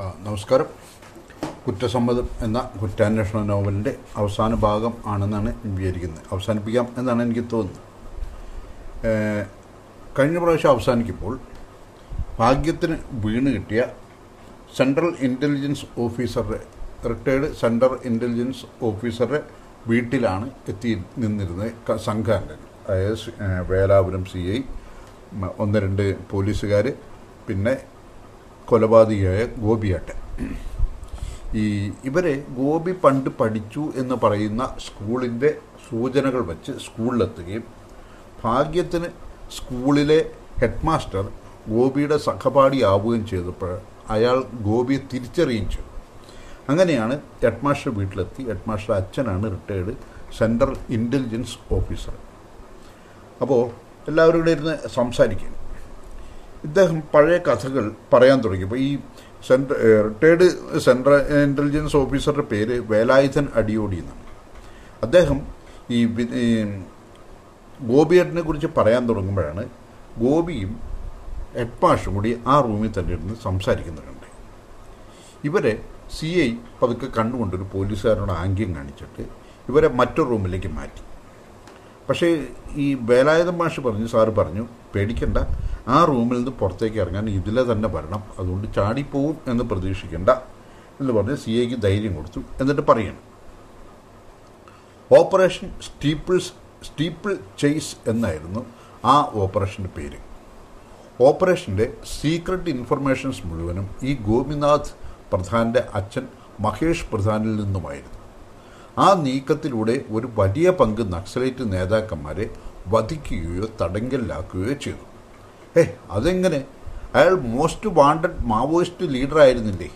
നമസ്കാരം. കുറ്റസമ്മതം എന്ന കുറ്റാന്വേഷണ നോവലിന്റെ അവസാന ഭാഗം ആണെന്നാണ് വിചാരിക്കുന്നത്. അവസാനിപ്പിക്കാം എന്നാണ് എനിക്ക് തോന്നുന്നത്. കഴിഞ്ഞ പ്രാവശ്യം അവസാനിക്കുമ്പോൾ ഭാഗ്യത്തിന് വീണ് കിട്ടിയ സെൻട്രൽ ഇന്റലിജൻസ് ഓഫീസറുടെ റിട്ടയർഡ് സെൻട്രൽ ഇന്റലിജൻസ് ഓഫീസറുടെ വീട്ടിലാണ് എത്തി നിന്നിരുന്നത് സംഘാംഗങ്ങൾ അതായത് വേലാപുരം സി ഐ ഒന്ന് രണ്ട് പോലീസുകാർ പിന്നെ കൊലപാതകിയായ ഗോപിയാട്ടൻ ഈ ഇവരെ ഗോപി പണ്ട് പഠിച്ചു എന്ന് പറയുന്ന സ്കൂളിന്റെ സൂചനകൾ വച്ച് സ്കൂളിലെത്തുകയും ഭാഗ്യത്തിന് സ്കൂളിലെ ഹെഡ് മാസ്റ്റർ ഗോപിയുടെ സഹപാഠിയാവുകയും ചെയ്തപ്പോൾ അയാൾ ഗോപിയെ തിരിച്ചറിയുകയും ചെയ്തു. അങ്ങനെയാണ് ഹെഡ് മാസ്റ്റർ വീട്ടിലെത്തി. ഹെഡ് മാസ്റ്റർ അച്ഛനാണ് റിട്ടയേർഡ് സെൻട്രൽ ഇന്റലിജൻസ് ഓഫീസർ. അപ്പോൾ എല്ലാവരും കൂടെ ഇരുന്ന് സംസാരിക്കും ഇദ്ദേഹം പഴയ കഥകൾ പറയാൻ തുടങ്ങി. അപ്പോൾ ഈ സെൻട്ര റിട്ടയർഡ് സെൻട്രൽ ഇന്റലിജൻസ് ഓഫീസറുടെ പേര് വേലായുധൻ അടിയോടി എന്നാണ്. അദ്ദേഹം ഈ ഗോപിയേട്ടനെ കുറിച്ച് പറയാൻ തുടങ്ങുമ്പോഴാണ് ഗോപിയും എഡ്പാഷും കൂടി ആ റൂമിൽ തന്നെ ഇരുന്ന് സംസാരിക്കുന്നുണ്ട്. ഇവരെ സി ഐ പതുക്കെ കണ്ടുകൊണ്ടൊരു പോലീസുകാരനോട് ആംഗ്യം കാണിച്ചിട്ട് ഇവരെ മറ്റൊരു റൂമിലേക്ക് മാറ്റി. പക്ഷേ ഈ വേലായുധൻ മാഷ് പറഞ്ഞു സാറ് പറഞ്ഞു പേടിക്കണ്ട. ആ റൂമിൽ നിന്ന് പുറത്തേക്ക് ഇറങ്ങാൻ ഇതിലെ തന്നെ വരണം. അതുകൊണ്ട് ചാടിപ്പോവും എന്ന് പ്രതീക്ഷിക്കണ്ട എന്ന് പറഞ്ഞ് സി എക്ക് ധൈര്യം കൊടുത്തു. എന്നിട്ട് പറയണം. ഓപ്പറേഷൻ സ്റ്റീപ്പിൾസ് സ്റ്റീപ്പിൾ ചെയ്സ് എന്നായിരുന്നു ആ ഓപ്പറേഷന്റെ പേര്. ഓപ്പറേഷന്റെ സീക്രട്ട് ഇൻഫർമേഷൻസ് മുഴുവനും ഈ ഗോപിനാഥ് പ്രധാന്റെ അച്ഛൻ മഹേഷ് പ്രധാനിൽ നിന്നുമായിരുന്നു. ആ നീക്കത്തിലൂടെ ഒരു വലിയ പങ്ക് നക്സലൈറ്റ് നേതാക്കന്മാരെ വധിക്കുകയോ തടങ്കലിലാക്കുകയോ ചെയ്തു. ഏ അതെങ്ങനെ? അയാൾ മോസ്റ്റ് വാണ്ടഡ് മാവോയിസ്റ്റ് ലീഡർ ലീഡറായിരുന്നില്ലേ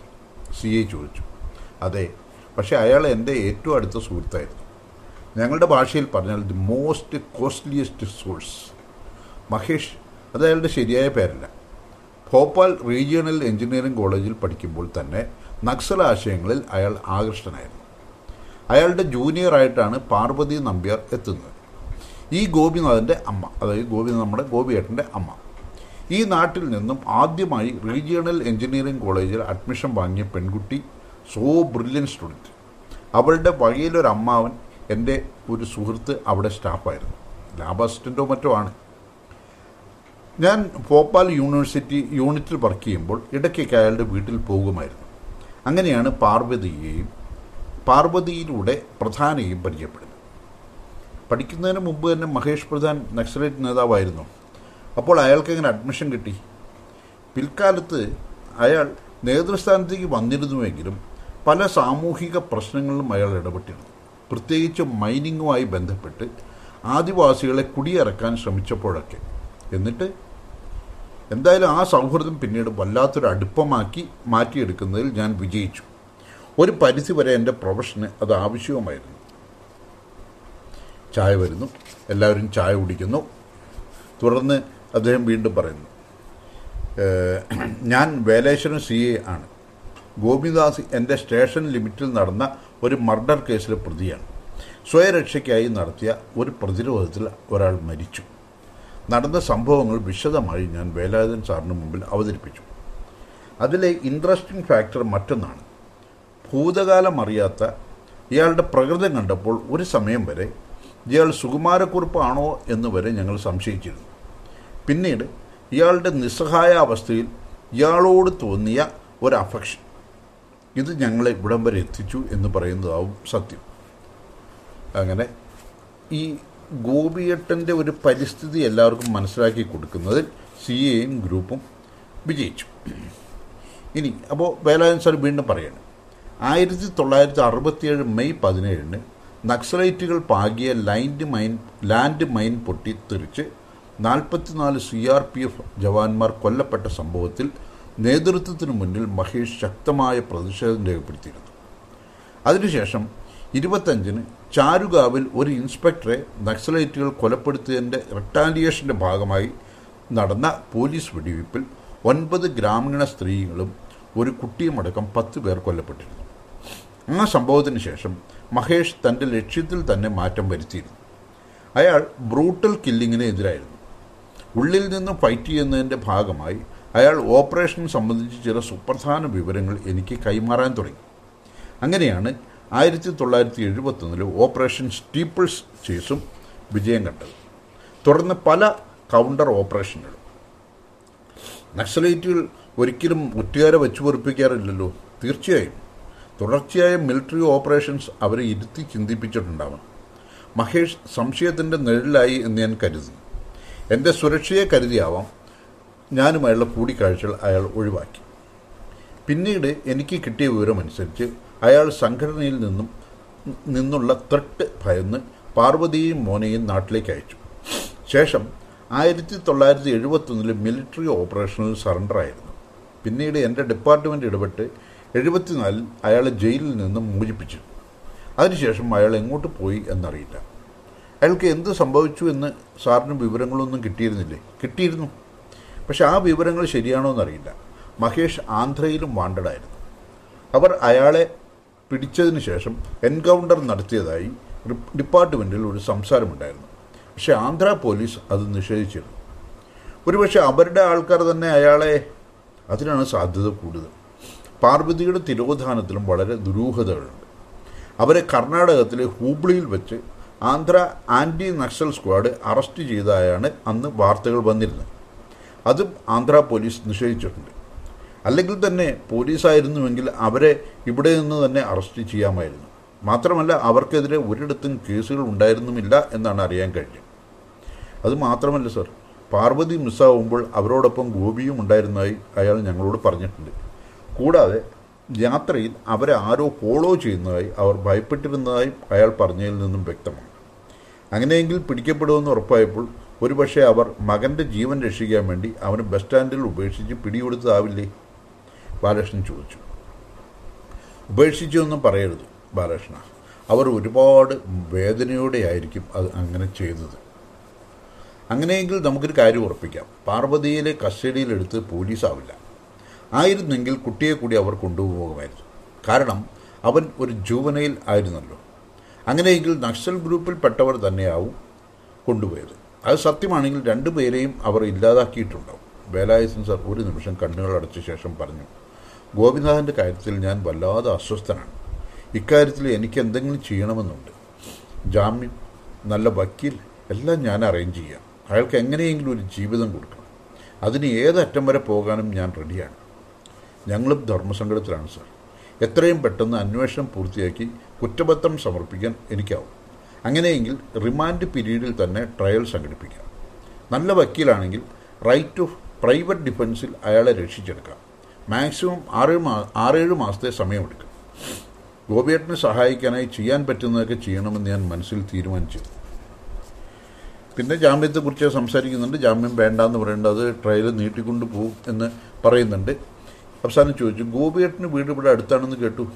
സി ഐ ചോദിച്ചു. അതെ പക്ഷേ അയാൾ എന്റെ ഏറ്റവും അടുത്ത സുഹൃത്തായിരുന്നു. ഞങ്ങളുടെ ഭാഷയിൽ പറഞ്ഞാൽ the most costliest source Mahesh അത് അയാളുടെ ശരിയായ പേരല്ല. ഭോപ്പാൽ റീജിയണൽ എഞ്ചിനീയറിംഗ് കോളേജിൽ പഠിക്കുമ്പോൾ തന്നെ നക്സൽ ആശയങ്ങളിൽ അയാൾ ആകൃഷ്ടനായിരുന്നു. അയാളുടെ ജൂനിയറായിട്ടാണ് പാർവതി നമ്പ്യാർ എത്തുന്നത്. ഈ ഗോപിനാഥന്റെ അമ്മ അതായത് ഗോപി നമ്മുടെ ഗോപിയേട്ടന്റെ അമ്മ. ഈ നാട്ടിൽ നിന്നും ആദ്യമായി റീജിയണൽ എഞ്ചിനീയറിംഗ് കോളേജിൽ അഡ്മിഷൻ വാങ്ങിയ പെൺകുട്ടി സോ ബ്രില്യൻ സ്റ്റുഡന്റ് അവളുടെ വഴിയിലൊരു അമ്മാവൻ എന്റെ ഒരു സുഹൃത്ത് അവിടെ സ്റ്റാഫായിരുന്നു. ലാബ് അസിസ്റ്റന്റോ മറ്റോ ആണ്. ഞാൻ ഭോപ്പാൽ യൂണിവേഴ്സിറ്റി യൂണിറ്റിൽ വർക്ക് ചെയ്യുമ്പോൾ ഇടയ്ക്കൊക്കെ അയാളുടെ വീട്ടിൽ പോകുമായിരുന്നു. അങ്ങനെയാണ് പാർവതിയെയും പാർവതിയിലൂടെ പ്രധാനയും പരിചയപ്പെടുന്നത്. പഠിക്കുന്നതിന് മുമ്പ് തന്നെ മഹേഷ് പ്രധാൻ നക്സലേറ്റ് നേതാവായിരുന്നു. അപ്പോൾ അയാൾക്ക് എങ്ങനെ അഡ്മിഷൻ കിട്ടി? പിൽക്കാലത്ത് അയാൾ നേതൃസ്ഥാനത്തേക്ക് വന്നിരുന്നുവെങ്കിലും പല സാമൂഹിക പ്രശ്നങ്ങളിലും അയാൾ ഇടപെട്ടിരുന്നു. പ്രത്യേകിച്ച് മൈനിങ്ങുമായി ബന്ധപ്പെട്ട് ആദിവാസികളെ കുടിയിറക്കാൻ ശ്രമിച്ചപ്പോഴൊക്കെ. എന്നിട്ട് എന്തായാലും ആ സൗഹൃദം പിന്നീട് വല്ലാത്തൊരു അടുപ്പമാക്കി മാറ്റിയെടുക്കുന്നതിൽ ഞാൻ വിജയിച്ചു. ഒരു പരിധിവരെ എന്റെ പ്രൊഫഷന് അത് ആവശ്യവുമായിരുന്നു. ചായ വരുന്നു. എല്ലാവരും ചായ കുടിക്കുന്നു. തുടർന്ന് അദ്ദേഹം വീണ്ടും പറയുന്നു ഞാൻ വേലേശ്വരൻ സി എ ആണ്. ഗോപിദാസ് എന്റെ സ്റ്റേഷൻ ലിമിറ്റിൽ നടന്ന ഒരു മർഡർ കേസിലെ പ്രതിയാണ്. സ്വയരക്ഷയ്ക്കായി നടത്തിയ ഒരു പ്രതിരോധത്തിൽ ഒരാൾ മരിച്ചു. നടന്ന സംഭവങ്ങൾ വിശദമായി ഞാൻ വേലായുധൻ സാറിന് മുമ്പിൽ അവതരിപ്പിച്ചു. അതിലെ ഇൻട്രസ്റ്റിംഗ് ഫാക്ടർ മറ്റൊന്നാണ്. ഭൂതകാലം അറിയാത്ത ഇയാളുടെ പ്രകൃതം കണ്ടപ്പോൾ ഒരു സമയം വരെ ഇയാൾ സുകുമാരക്കുറിപ്പാണോ എന്ന് വരെ ഞങ്ങൾ സംശയിച്ചിരുന്നു. പിന്നീട് ഇയാളുടെ നിസ്സഹായ അവസ്ഥയിൽ ഇയാളോട് തോന്നിയ ഒരു അഫക്ഷൻ ഇത് ഞങ്ങളെ ഇവിടം വരെ എത്തിച്ചു എന്ന് പറയുന്നതാവും സത്യം. അങ്ങനെ ഈ ഗോപിയേട്ടന്റെ ഒരു പരിസ്ഥിതി എല്ലാവർക്കും മനസ്സിലാക്കി കൊടുക്കുന്നതിൽ സി എയും ഗ്രൂപ്പും വിജയിച്ചു. ഇനി അപ്പോൾ വേലായൻ സാർ വീണ്ടും പറയാണ് ആയിരത്തി തൊള്ളായിരത്തി അറുപത്തിയേഴ് മെയ് പതിനേഴിന് നക്സലൈറ്റുകൾ പാകിയ ലൈൻഡ് മൈൻ ലാൻഡ് മൈൻ പൊട്ടിത്തെറിച്ച് നാൽപ്പത്തിനാല് സി ആർ പി എഫ് ജവാന്മാർ കൊല്ലപ്പെട്ട സംഭവത്തിൽ നേതൃത്വത്തിന് മുന്നിൽ മഹേഷ് ശക്തമായ പ്രതിഷേധം രേഖപ്പെടുത്തിയിരുന്നു. അതിനുശേഷം ഇരുപത്തഞ്ചിന് ചാരുകാവിൽ ഒരു ഇൻസ്പെക്ടറെ നക്സലൈറ്റുകൾ കൊലപ്പെടുത്തിയതിന്റെ റിട്ടാലിയേഷന്റെ ഭാഗമായി നടന്ന പോലീസ് വെടിവയ്പ്പിൽ ഒൻപത് ഗ്രാമീണ സ്ത്രീകളും ഒരു കുട്ടിയുമടക്കം പത്ത് പേർ കൊല്ലപ്പെട്ടിരുന്നു. ആ സംഭവത്തിന് ശേഷം മഹേഷ് തന്റെ ലക്ഷ്യത്തിൽ തന്നെ മാറ്റം വരുത്തിയിരുന്നു. അയാൾ ബ്രൂട്ടൽ കില്ലിങ്ങിന് എതിരായിരുന്നു. ഉള്ളിൽ നിന്ന് ഫൈറ്റ് ചെയ്യുന്നതിന്റെ ഭാഗമായി അയാൾ ഓപ്പറേഷൻ സംബന്ധിച്ച് ചില സുപ്രധാന വിവരങ്ങൾ എനിക്ക് കൈമാറാൻ തുടങ്ങി. അങ്ങനെയാണ് ആയിരത്തി തൊള്ളായിരത്തി എഴുപത്തൊന്നിൽ ഓപ്പറേഷൻ സ്റ്റീപ്പിൾസ് ചേസും വിജയം കണ്ടത്. തുടർന്ന് പല കൗണ്ടർ ഓപ്പറേഷനുകളും. നക്സലൈറ്റുകൾ ഒരിക്കലും ഒറ്റുകാരെ വെച്ചു പൊറിപ്പിക്കാറില്ലല്ലോ തീർച്ചയായും. തുടർച്ചയായ മിലിറ്ററി ഓപ്പറേഷൻസ് അവരെ ഇരുത്തി ചിന്തിപ്പിച്ചിട്ടുണ്ടാവണം. മഹേഷ് സംശയത്തിന്റെ നിഴലായി എന്ന് ഞാൻ കരുതുന്നു എന്റെ സുരക്ഷയെ കരുതിയാവാം ഞാനുമായുള്ള കൂടിക്കാഴ്ചകൾ അയാൾ ഒഴിവാക്കി. പിന്നീട് എനിക്ക് കിട്ടിയ വിവരമനുസരിച്ച് അയാൾ സംഘടനയിൽ നിന്നും നിന്നുള്ള ത്രട്ട് ഭയന്ന് പാർവതിയെയും മോനെയും നാട്ടിലേക്ക് അയച്ചു. ശേഷം ആയിരത്തി തൊള്ളായിരത്തി എഴുപത്തൊന്നിൽ മിലിറ്ററി ഓപ്പറേഷനിൽ സറണ്ടർ ആയിരുന്നു. പിന്നീട് എന്റെ ഡിപ്പാർട്ട്മെന്റ് ഇടപെട്ട് എഴുപത്തിനാലിൽ അയാളെ ജയിലിൽ നിന്ന് മോചിപ്പിച്ചു. അതിനുശേഷം അയാൾ എങ്ങോട്ട് പോയി എന്നറിയില്ല. അയാൾക്ക് എന്ത് സംഭവിച്ചു എന്ന് സാറിന് വിവരങ്ങളൊന്നും കിട്ടിയിരുന്നില്ലേ? കിട്ടിയിരുന്നു. പക്ഷെ ആ വിവരങ്ങൾ ശരിയാണോ എന്നറിയില്ല. മഹേഷ് ആന്ധ്രയിലും വാണ്ടഡായിരുന്നു. അവർ അയാളെ പിടിച്ചതിന് ശേഷം എൻകൗണ്ടർ നടത്തിയതായി ഡിപ്പാർട്ട്മെന്റിൽ ഒരു സംസാരമുണ്ടായിരുന്നു. പക്ഷെ ആന്ധ്ര പോലീസ് അത് നിഷേധിച്ചിരുന്നു. ഒരുപക്ഷെ അവരുടെ ആൾക്കാർ തന്നെ അയാളെ അതിനാണ് സാധ്യത കൂടുതൽ. പാർവതിയുടെ തിരോധാനത്തിലും വളരെ ദുരൂഹതകളുണ്ട്. അവരെ കർണാടകത്തിലെ ഹൂബ്ലിയിൽ വെച്ച് Andhra anti Naxal squad arrest ചെയ്തതായാണ് അന്ന് വാർത്തകൾ വന്നിരുന്നത്. അതും ആന്ധ്ര പോലീസ് നിഷേധിച്ചിട്ടുണ്ട്. അല്ലെങ്കിൽ തന്നെ പോലീസായിരുന്നുവെങ്കിൽ അവരെ ഇവിടെ നിന്ന് തന്നെ അറസ്റ്റ് ചെയ്യാമായിരുന്നു. മാത്രമല്ല അവർക്കെതിരെ ഒരിടത്തും കേസുകൾ ഉണ്ടായിരുന്നുമില്ല എന്നാണ് അറിയാൻ കഴിഞ്ഞത്. അത് മാത്രമല്ല സർ പാർവതി മിസ്സാവുമ്പോൾ അവരോടൊപ്പം ഗോപിയും ഉണ്ടായിരുന്നതായി അയാൾ ഞങ്ങളോട് പറഞ്ഞിട്ടുണ്ട്. കൂടാതെ യാത്രയിൽ അവരെ ആരോ ഫോളോ ചെയ്യുന്നതായി അവർ ഭയപ്പെട്ടിരുന്നതായി അയാൾ പറഞ്ഞതിൽ നിന്നും വ്യക്തമാണ്. അങ്ങനെയെങ്കിൽ പിടിക്കപ്പെടുമെന്ന് ഉറപ്പായപ്പോൾ ഒരുപക്ഷെ അവർ മകന്റെ ജീവൻ രക്ഷിക്കാൻ വേണ്ടി അവന് ബസ് സ്റ്റാൻഡിൽ ഉപേക്ഷിച്ച് പിടികൊടുത്തതാവില്ലേ? ബാലകൃഷ്ണൻ ചോദിച്ചു. ഉപേക്ഷിച്ചു എന്നും പറയരുത് ബാലകൃഷ്ണ. അവർ ഒരുപാട് വേദനയോടെ ആയിരിക്കും അത് അങ്ങനെ ചെയ്തത് അങ്ങനെയെങ്കിൽ നമുക്കൊരു കാര്യം ഉറപ്പിക്കാം. പാർവതിയിലെ കസ്റ്റഡിയിലെടുത്ത് പോലീസാവില്ല. ആയിരുന്നെങ്കിൽ കുട്ടിയെ കൂടി അവർ കൊണ്ടുപോകുമായിരുന്നു. കാരണം അവൻ ഒരു ജൂവനയിൽ ആയിരുന്നല്ലോ. അങ്ങനെയെങ്കിൽ നക്സൽ ഗ്രൂപ്പിൽപ്പെട്ടവർ തന്നെയാവും കൊണ്ടുപോയത്. അത് സത്യമാണെങ്കിൽ രണ്ടുപേരെയും അവർ ഇല്ലാതാക്കിയിട്ടുണ്ടാവും. വേലായുധൻ സർ ഒരു നിമിഷം കണ്ണുകൾ അടച്ച ശേഷം പറഞ്ഞു ഗോപിനാഥന്റെ കാര്യത്തിൽ ഞാൻ വല്ലാതെ അസ്വസ്ഥനാണ്. ഇക്കാര്യത്തിൽ എനിക്ക് എന്തെങ്കിലും ചെയ്യണമെന്നുണ്ട്. ജാമ്യം നല്ല വക്കീൽ എല്ലാം ഞാൻ അറേഞ്ച് ചെയ്യാം. അയാൾക്ക് എങ്ങനെയെങ്കിലും ഒരു ജീവിതം കൊടുക്കണം. അതിന് ഏതറ്റം വരെ പോകാനും ഞാൻ റെഡിയാണ്. ഞങ്ങളും ധർമ്മസങ്കടത്തിലാണ് സാർ. എത്രയും പെട്ടെന്ന് അന്വേഷണം പൂർത്തിയാക്കി കുറ്റപത്രം സമർപ്പിക്കാൻ എനിക്കാവും. അങ്ങനെയെങ്കിൽ റിമാൻഡ് പീരീഡിൽ തന്നെ ട്രയൽ സംഘടിപ്പിക്കാം. നല്ല വക്കീലാണെങ്കിൽ റൈറ്റ് ടു പ്രൈവറ്റ് ഡിഫൻസിൽ അയാളെ രക്ഷിച്ചെടുക്കാം. മാക്സിമം ആറേഴ് മാ ആറേഴ് മാസത്തെ സമയമെടുക്കും. ഗോപിയേട്ടനെ സഹായിക്കാനായി ചെയ്യാൻ പറ്റുന്നതൊക്കെ ചെയ്യണമെന്ന് ഞാൻ മനസ്സിൽ തീരുമാനിച്ചു. പിന്നെ ജാമ്യത്തെക്കുറിച്ച് സംസാരിക്കുന്നുണ്ട്. ജാമ്യം വേണ്ടാന്ന് പറയുന്നുണ്ട് അത് ട്രയൽ നീട്ടിക്കൊണ്ട് പോകും എന്ന് പറയുന്നുണ്ട്. അവസാനം ചോദിച്ചു ഗോപിയേട്ടന് വീട് ഇവിടെ അടുത്താണെന്ന് കേട്ടു?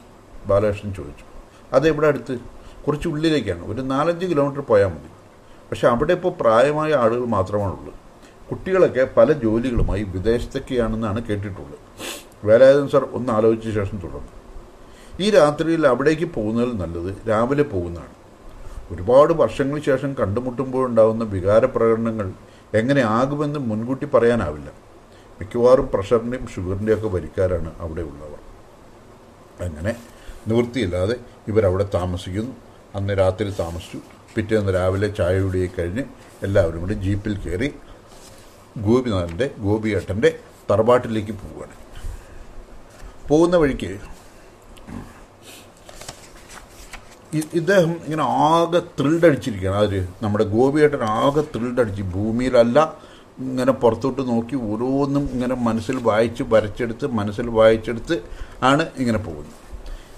ബാലകൃഷ്ണൻ ചോദിച്ചു. അത് അതെവിടെ അടുത്ത്? കുറച്ച് ഉള്ളിലേക്കാണ്. ഒരു നാലഞ്ച് കിലോമീറ്റർ പോയാൽ മതി. പക്ഷെ അവിടെ ഇപ്പോൾ പ്രായമായ ആളുകൾ മാത്രമാണുള്ളത്. കുട്ടികളൊക്കെ പല ജോലികളുമായി വിദേശത്തൊക്കെയാണെന്നാണ് കേട്ടിട്ടുള്ളത്. വേലായുധൻ സാർ ഒന്ന് ആലോചിച്ച ശേഷം തുടർന്നു. ഈ രാത്രിയിൽ അവിടേക്ക് പോകുന്നതിൽ നല്ലത് രാവിലെ പോകുന്നതാണ്. ഒരുപാട് വർഷങ്ങൾക്ക് ശേഷം കണ്ടുമുട്ടുമ്പോഴുണ്ടാകുന്ന വികാരപ്രകടനങ്ങൾ എങ്ങനെ ആകുമെന്ന് മുൻകൂട്ടി പറയാനാവില്ല. മിക്കവാറും പ്രഷറിന്റെയും ഷുഗറിന്റെയും ഒക്കെ വരിക്കാരാണ് അവിടെ ഉള്ളവർ. അങ്ങനെ നിവൃത്തിയില്ലാതെ ഇവരവിടെ താമസിക്കുന്നു. അന്ന് രാത്രി താമസിച്ചു. പിറ്റേന്ന് രാവിലെ ചായ കുടിയെ കഴിഞ്ഞ് എല്ലാവരും കൂടി ജീപ്പിൽ കയറി ഗോപിനാഥന്റെ ഗോപിയേട്ടന്റെ തറവാട്ടിലേക്ക് പോവുകയാണ്. പോകുന്ന വഴിക്ക് ഇദ്ദേഹം ഇങ്ങനെ ആകെ ത്രിൽഡടിച്ചിരിക്കുകയാണ് അതിൽ നമ്മുടെ ഗോപിയേട്ടൻ ആകെ ത്രിൽഡടിച്ച് ഭൂമിയിലല്ല ഇങ്ങനെ പുറത്തോട്ട് നോക്കി ഓരോന്നും ഇങ്ങനെ മനസ്സിൽ വായിച്ച് വരച്ചെടുത്ത് മനസ്സിൽ വായിച്ചെടുത്ത് ആണ് ഇങ്ങനെ പോകുന്നത്.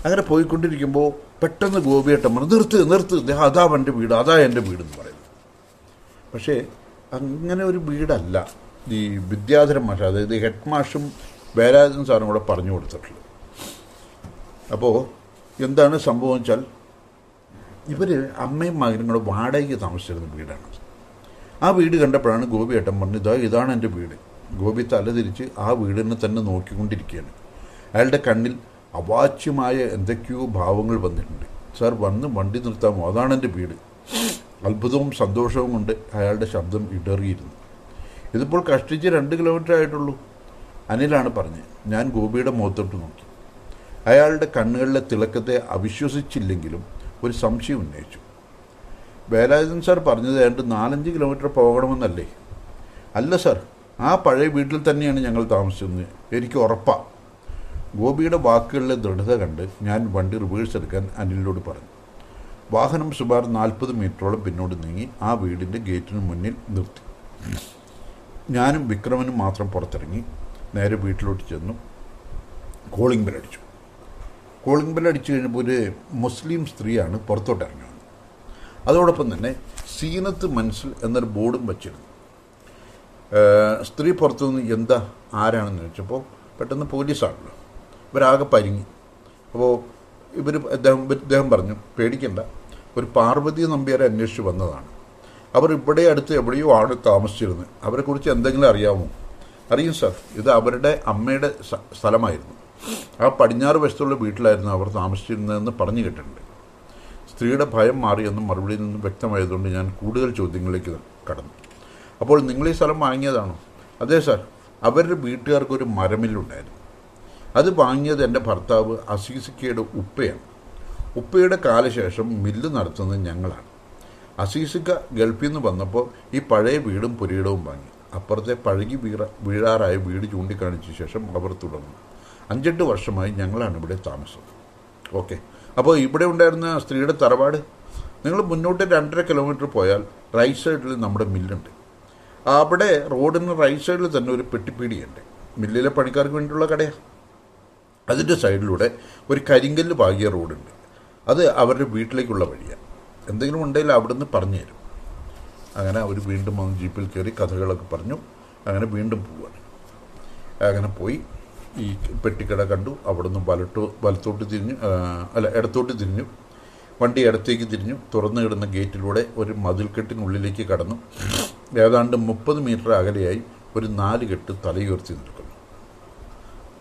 അങ്ങനെ പോയിക്കൊണ്ടിരിക്കുമ്പോൾ പെട്ടെന്ന് ഗോപിയേട്ടൻ പറഞ്ഞു നിർത്ത് നിർത്ത് അതാ എന്റെ വീട് അതാ എന്റെ വീടെന്ന് പറയുന്നു. പക്ഷേ അങ്ങനെ ഒരു വീടല്ല. ഈ വിദ്യാധരൻ മാഷ അതായത് ഹെഡ് മാഷും വേരാജൻ സാറും കൂടെ പറഞ്ഞു കൊടുത്തിട്ടുള്ളത്. അപ്പോൾ എന്താണ് സംഭവം വെച്ചാൽ ഇവർ അമ്മയും മകനും കൂടെ വാടകയ്ക്ക് താമസിച്ചിരുന്ന വീടാണ്. ആ വീട് കണ്ടപ്പോഴാണ് ഗോപി ഏട്ടൻ പറഞ്ഞത് ഇതാ ഇതാണ് എന്റെ വീട്. ഗോപി തലതിരിച്ച് ആ വീടിനെ തന്നെ നോക്കിക്കൊണ്ടിരിക്കുകയാണ്. അയാളുടെ കണ്ണിൽ അവാച്യമായ എന്തൊക്കെയോ ഭാവങ്ങൾ വന്നിട്ടുണ്ട്. സാർ വന്ന് വണ്ടി നിർത്താമോ? അതാണ് എന്റെ വീട്. അത്ഭുതവും സന്തോഷവും കൊണ്ട് അയാളുടെ ശബ്ദം ഇടറിയിരുന്നു. ഇതിപ്പോൾ കഷ്ടിച്ച് രണ്ട് കിലോമീറ്റർ ആയിട്ടുള്ളൂ അനിലാണ് പറഞ്ഞത്. ഞാൻ ഗോപിയുടെ മുഖത്തോട്ട് നോക്കി. അയാളുടെ കണ്ണുകളിലെ തിളക്കത്തെ അവിശ്വസിച്ചില്ലെങ്കിലും ഒരു സംശയം ഉന്നയിച്ചു. വേലായുധൻ സാർ പറഞ്ഞത് ഏതാണ്ട് നാലഞ്ച് കിലോമീറ്റർ പോകണമെന്നല്ലേ? അല്ല സാർ ആ പഴയ വീട്ടിൽ തന്നെയാണ് ഞങ്ങൾ താമസിക്കുന്നത് എനിക്ക് ഉറപ്പാണ് ഗോപിയുടെ വാക്കുകളിലെ ദൃഢത കണ്ട് ഞാൻ വണ്ടി റിവേഴ്സ് എടുക്കാൻ അനിലിനോട് പറഞ്ഞു. വാഹനം സുമാർ നാൽപ്പത് മീറ്ററോളം പിന്നോട്ട് നീങ്ങി ആ വീടിന്റെ ഗേറ്റിന് മുന്നിൽ നിർത്തി. ഞാനും വിക്രമനും മാത്രം പുറത്തിറങ്ങി നേരെ വീട്ടിലോട്ട് ചെന്നു. കോളിംഗ് ബെൽ അടിച്ചു. കോളിംഗ് ബെൽ അടിച്ചു കഴിഞ്ഞപ്പോൾ ഒരു മുസ്ലിം സ്ത്രീയാണ് പുറത്തോട്ട് അതോടൊപ്പം തന്നെ സീനത്ത് മനസ്സിൽ എന്നൊരു ബോർഡും വച്ചിരുന്നു. സ്ത്രീ പുറത്തുനിന്ന് എന്താ ആരാണെന്ന് ചോദിച്ചപ്പോൾ പെട്ടെന്ന് പോലീസാണല്ലോ. ഇവരാകെ പരിങ്ങി. അപ്പോൾ ഇവർ അദ്ദേഹം ഇദ്ദേഹം പറഞ്ഞു പേടിക്കണ്ട. ഒരു പാർവതി നമ്പ്യാരെ അന്വേഷിച്ച് വന്നതാണ്. അവർ ഇവിടെ അടുത്ത് എവിടെയോ ആണ് താമസിച്ചിരുന്നത്. അവരെക്കുറിച്ച് എന്തെങ്കിലും അറിയാമോ? അറിയും സാർ. ഇത് അവരുടെ അമ്മയുടെ സ്ഥലമായിരുന്നു. ആ പടിഞ്ഞാറ് വശത്തുള്ള വീട്ടിലായിരുന്നു അവർ താമസിച്ചിരുന്നതെന്ന് പറഞ്ഞു കേട്ടിട്ടുണ്ട്. സ്ത്രീയുടെ ഭയം മാറിയെന്നും മറുപടിയിൽ നിന്നും വ്യക്തമായതുകൊണ്ട് ഞാൻ കൂടുതൽ ചോദ്യങ്ങളിലേക്ക് കടന്നു. അപ്പോൾ നിങ്ങൾ ഈ സ്ഥലം വാങ്ങിയതാണോ? അതെ സാർ അവരുടെ വീട്ടുകാർക്ക് ഒരു മരമില്ലുണ്ടായിരുന്നു. അത് വാങ്ങിയത് എന്റെ ഭർത്താവ് അസീസിക്കയുടെ ഉപ്പയാണ്. ഉപ്പയുടെ കാലശേഷം മില്ല് നടത്തുന്നത് ഞങ്ങളാണ്. അസീസിക്ക ഗൾഫിൽ നിന്ന് വന്നപ്പോൾ ഈ പഴയ വീടും പുരയിടവും വാങ്ങി. അപ്പുറത്തെ പഴകി വീറ വീഴാറായ വീട് ചൂണ്ടിക്കാണിച്ച ശേഷം അവർ തുടർന്നു. അഞ്ചെട്ട് വർഷമായി ഞങ്ങളാണ് ഇവിടെ താമസം ഓക്കെ. അപ്പോൾ ഇവിടെ ഉണ്ടായിരുന്ന സ്ത്രീയുടെ തറവാട് നിങ്ങൾ മുന്നോട്ട് രണ്ടര കിലോമീറ്റർ പോയാൽ റൈറ്റ് സൈഡിൽ നമ്മുടെ മില്ലുണ്ട്. അവിടെ റോഡിന് റൈറ്റ് സൈഡിൽ തന്നെ ഒരു പെട്ടിപ്പീടിയുണ്ട്. മില്ലിലെ പണിക്കാർക്ക് വേണ്ടിയുള്ള കടയാണ് അതിന്റെ സൈഡിലൂടെ ഒരു കരിങ്കല്ല് പാകിയ റോഡുണ്ട് അത് അവരുടെ വീട്ടിലേക്കുള്ള വഴിയാണ് എന്തെങ്കിലും ഉണ്ടെങ്കിൽ അവിടുന്ന് പറഞ്ഞു തരും. അങ്ങനെ അവർ വീണ്ടും വന്ന് ജീപ്പിൽ കയറി കഥകളൊക്കെ പറഞ്ഞു. അങ്ങനെ വീണ്ടും പോവുകയാണ് അങ്ങനെ പോയി. ഈ പെട്ടിക്കട കണ്ടു. അവിടുന്ന് വലട്ടോ വലത്തോട്ട് തിരിഞ്ഞു അല്ല ഇടത്തോട്ട് തിരിഞ്ഞു. വണ്ടി ഇടത്തേക്ക് തിരിഞ്ഞു. തുറന്നു കിടന്ന ഗേറ്റിലൂടെ ഒരു മതിൽക്കെട്ടിനുള്ളിലേക്ക് കടന്നു. ഏതാണ്ട് മുപ്പത് മീറ്റർ അകലെയായി ഒരു നാല് കെട്ട് തലയുയർത്തി നിൽക്കുന്നു.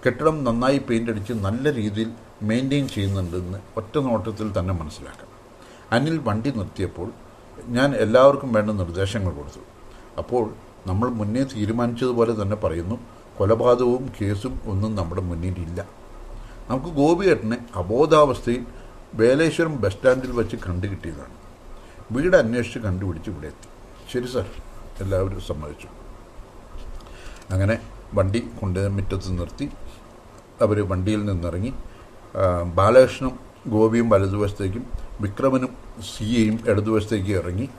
കെട്ടിടം നന്നായി പെയിന്റ് അടിച്ച് നല്ല രീതിയിൽ മെയിന്റെയിൻ ചെയ്യുന്നുണ്ടെന്ന് ഒറ്റ നോട്ടത്തിൽ തന്നെ മനസ്സിലാക്കാം. അനിൽ വണ്ടി നിർത്തിയപ്പോൾ ഞാൻ എല്ലാവർക്കും വേണ്ട നിർദ്ദേശങ്ങൾ കൊടുത്തു. അപ്പോൾ നമ്മൾ മുന്നേ തീരുമാനിച്ചതുപോലെ തന്നെ പറയുന്നു. കൊലപാതകവും കേസും ഒന്നും നമ്മുടെ മുന്നിലില്ല. നമുക്ക് ഗോപിയേട്ടനെ അബോധാവസ്ഥയിൽ വേലേശ്വരം ബസ് സ്റ്റാൻഡിൽ വെച്ച് കണ്ടുകിട്ടിയതാണ്. വീട് അന്വേഷിച്ച് കണ്ടുപിടിച്ച് ഇവിടെ എത്തി. ശരി സാർ. എല്ലാവരും സമ്മതിച്ചു. അങ്ങനെ വണ്ടി കൊണ്ട് മുറ്റത്ത് നിർത്തി. അവർ വണ്ടിയിൽ നിന്നിറങ്ങി. ബാലകൃഷ്ണനും ഗോപിയും വലതുവശത്തേക്കും വിക്രമനും സിയയും ഇടതുവശത്തേക്കും ഇറങ്ങി.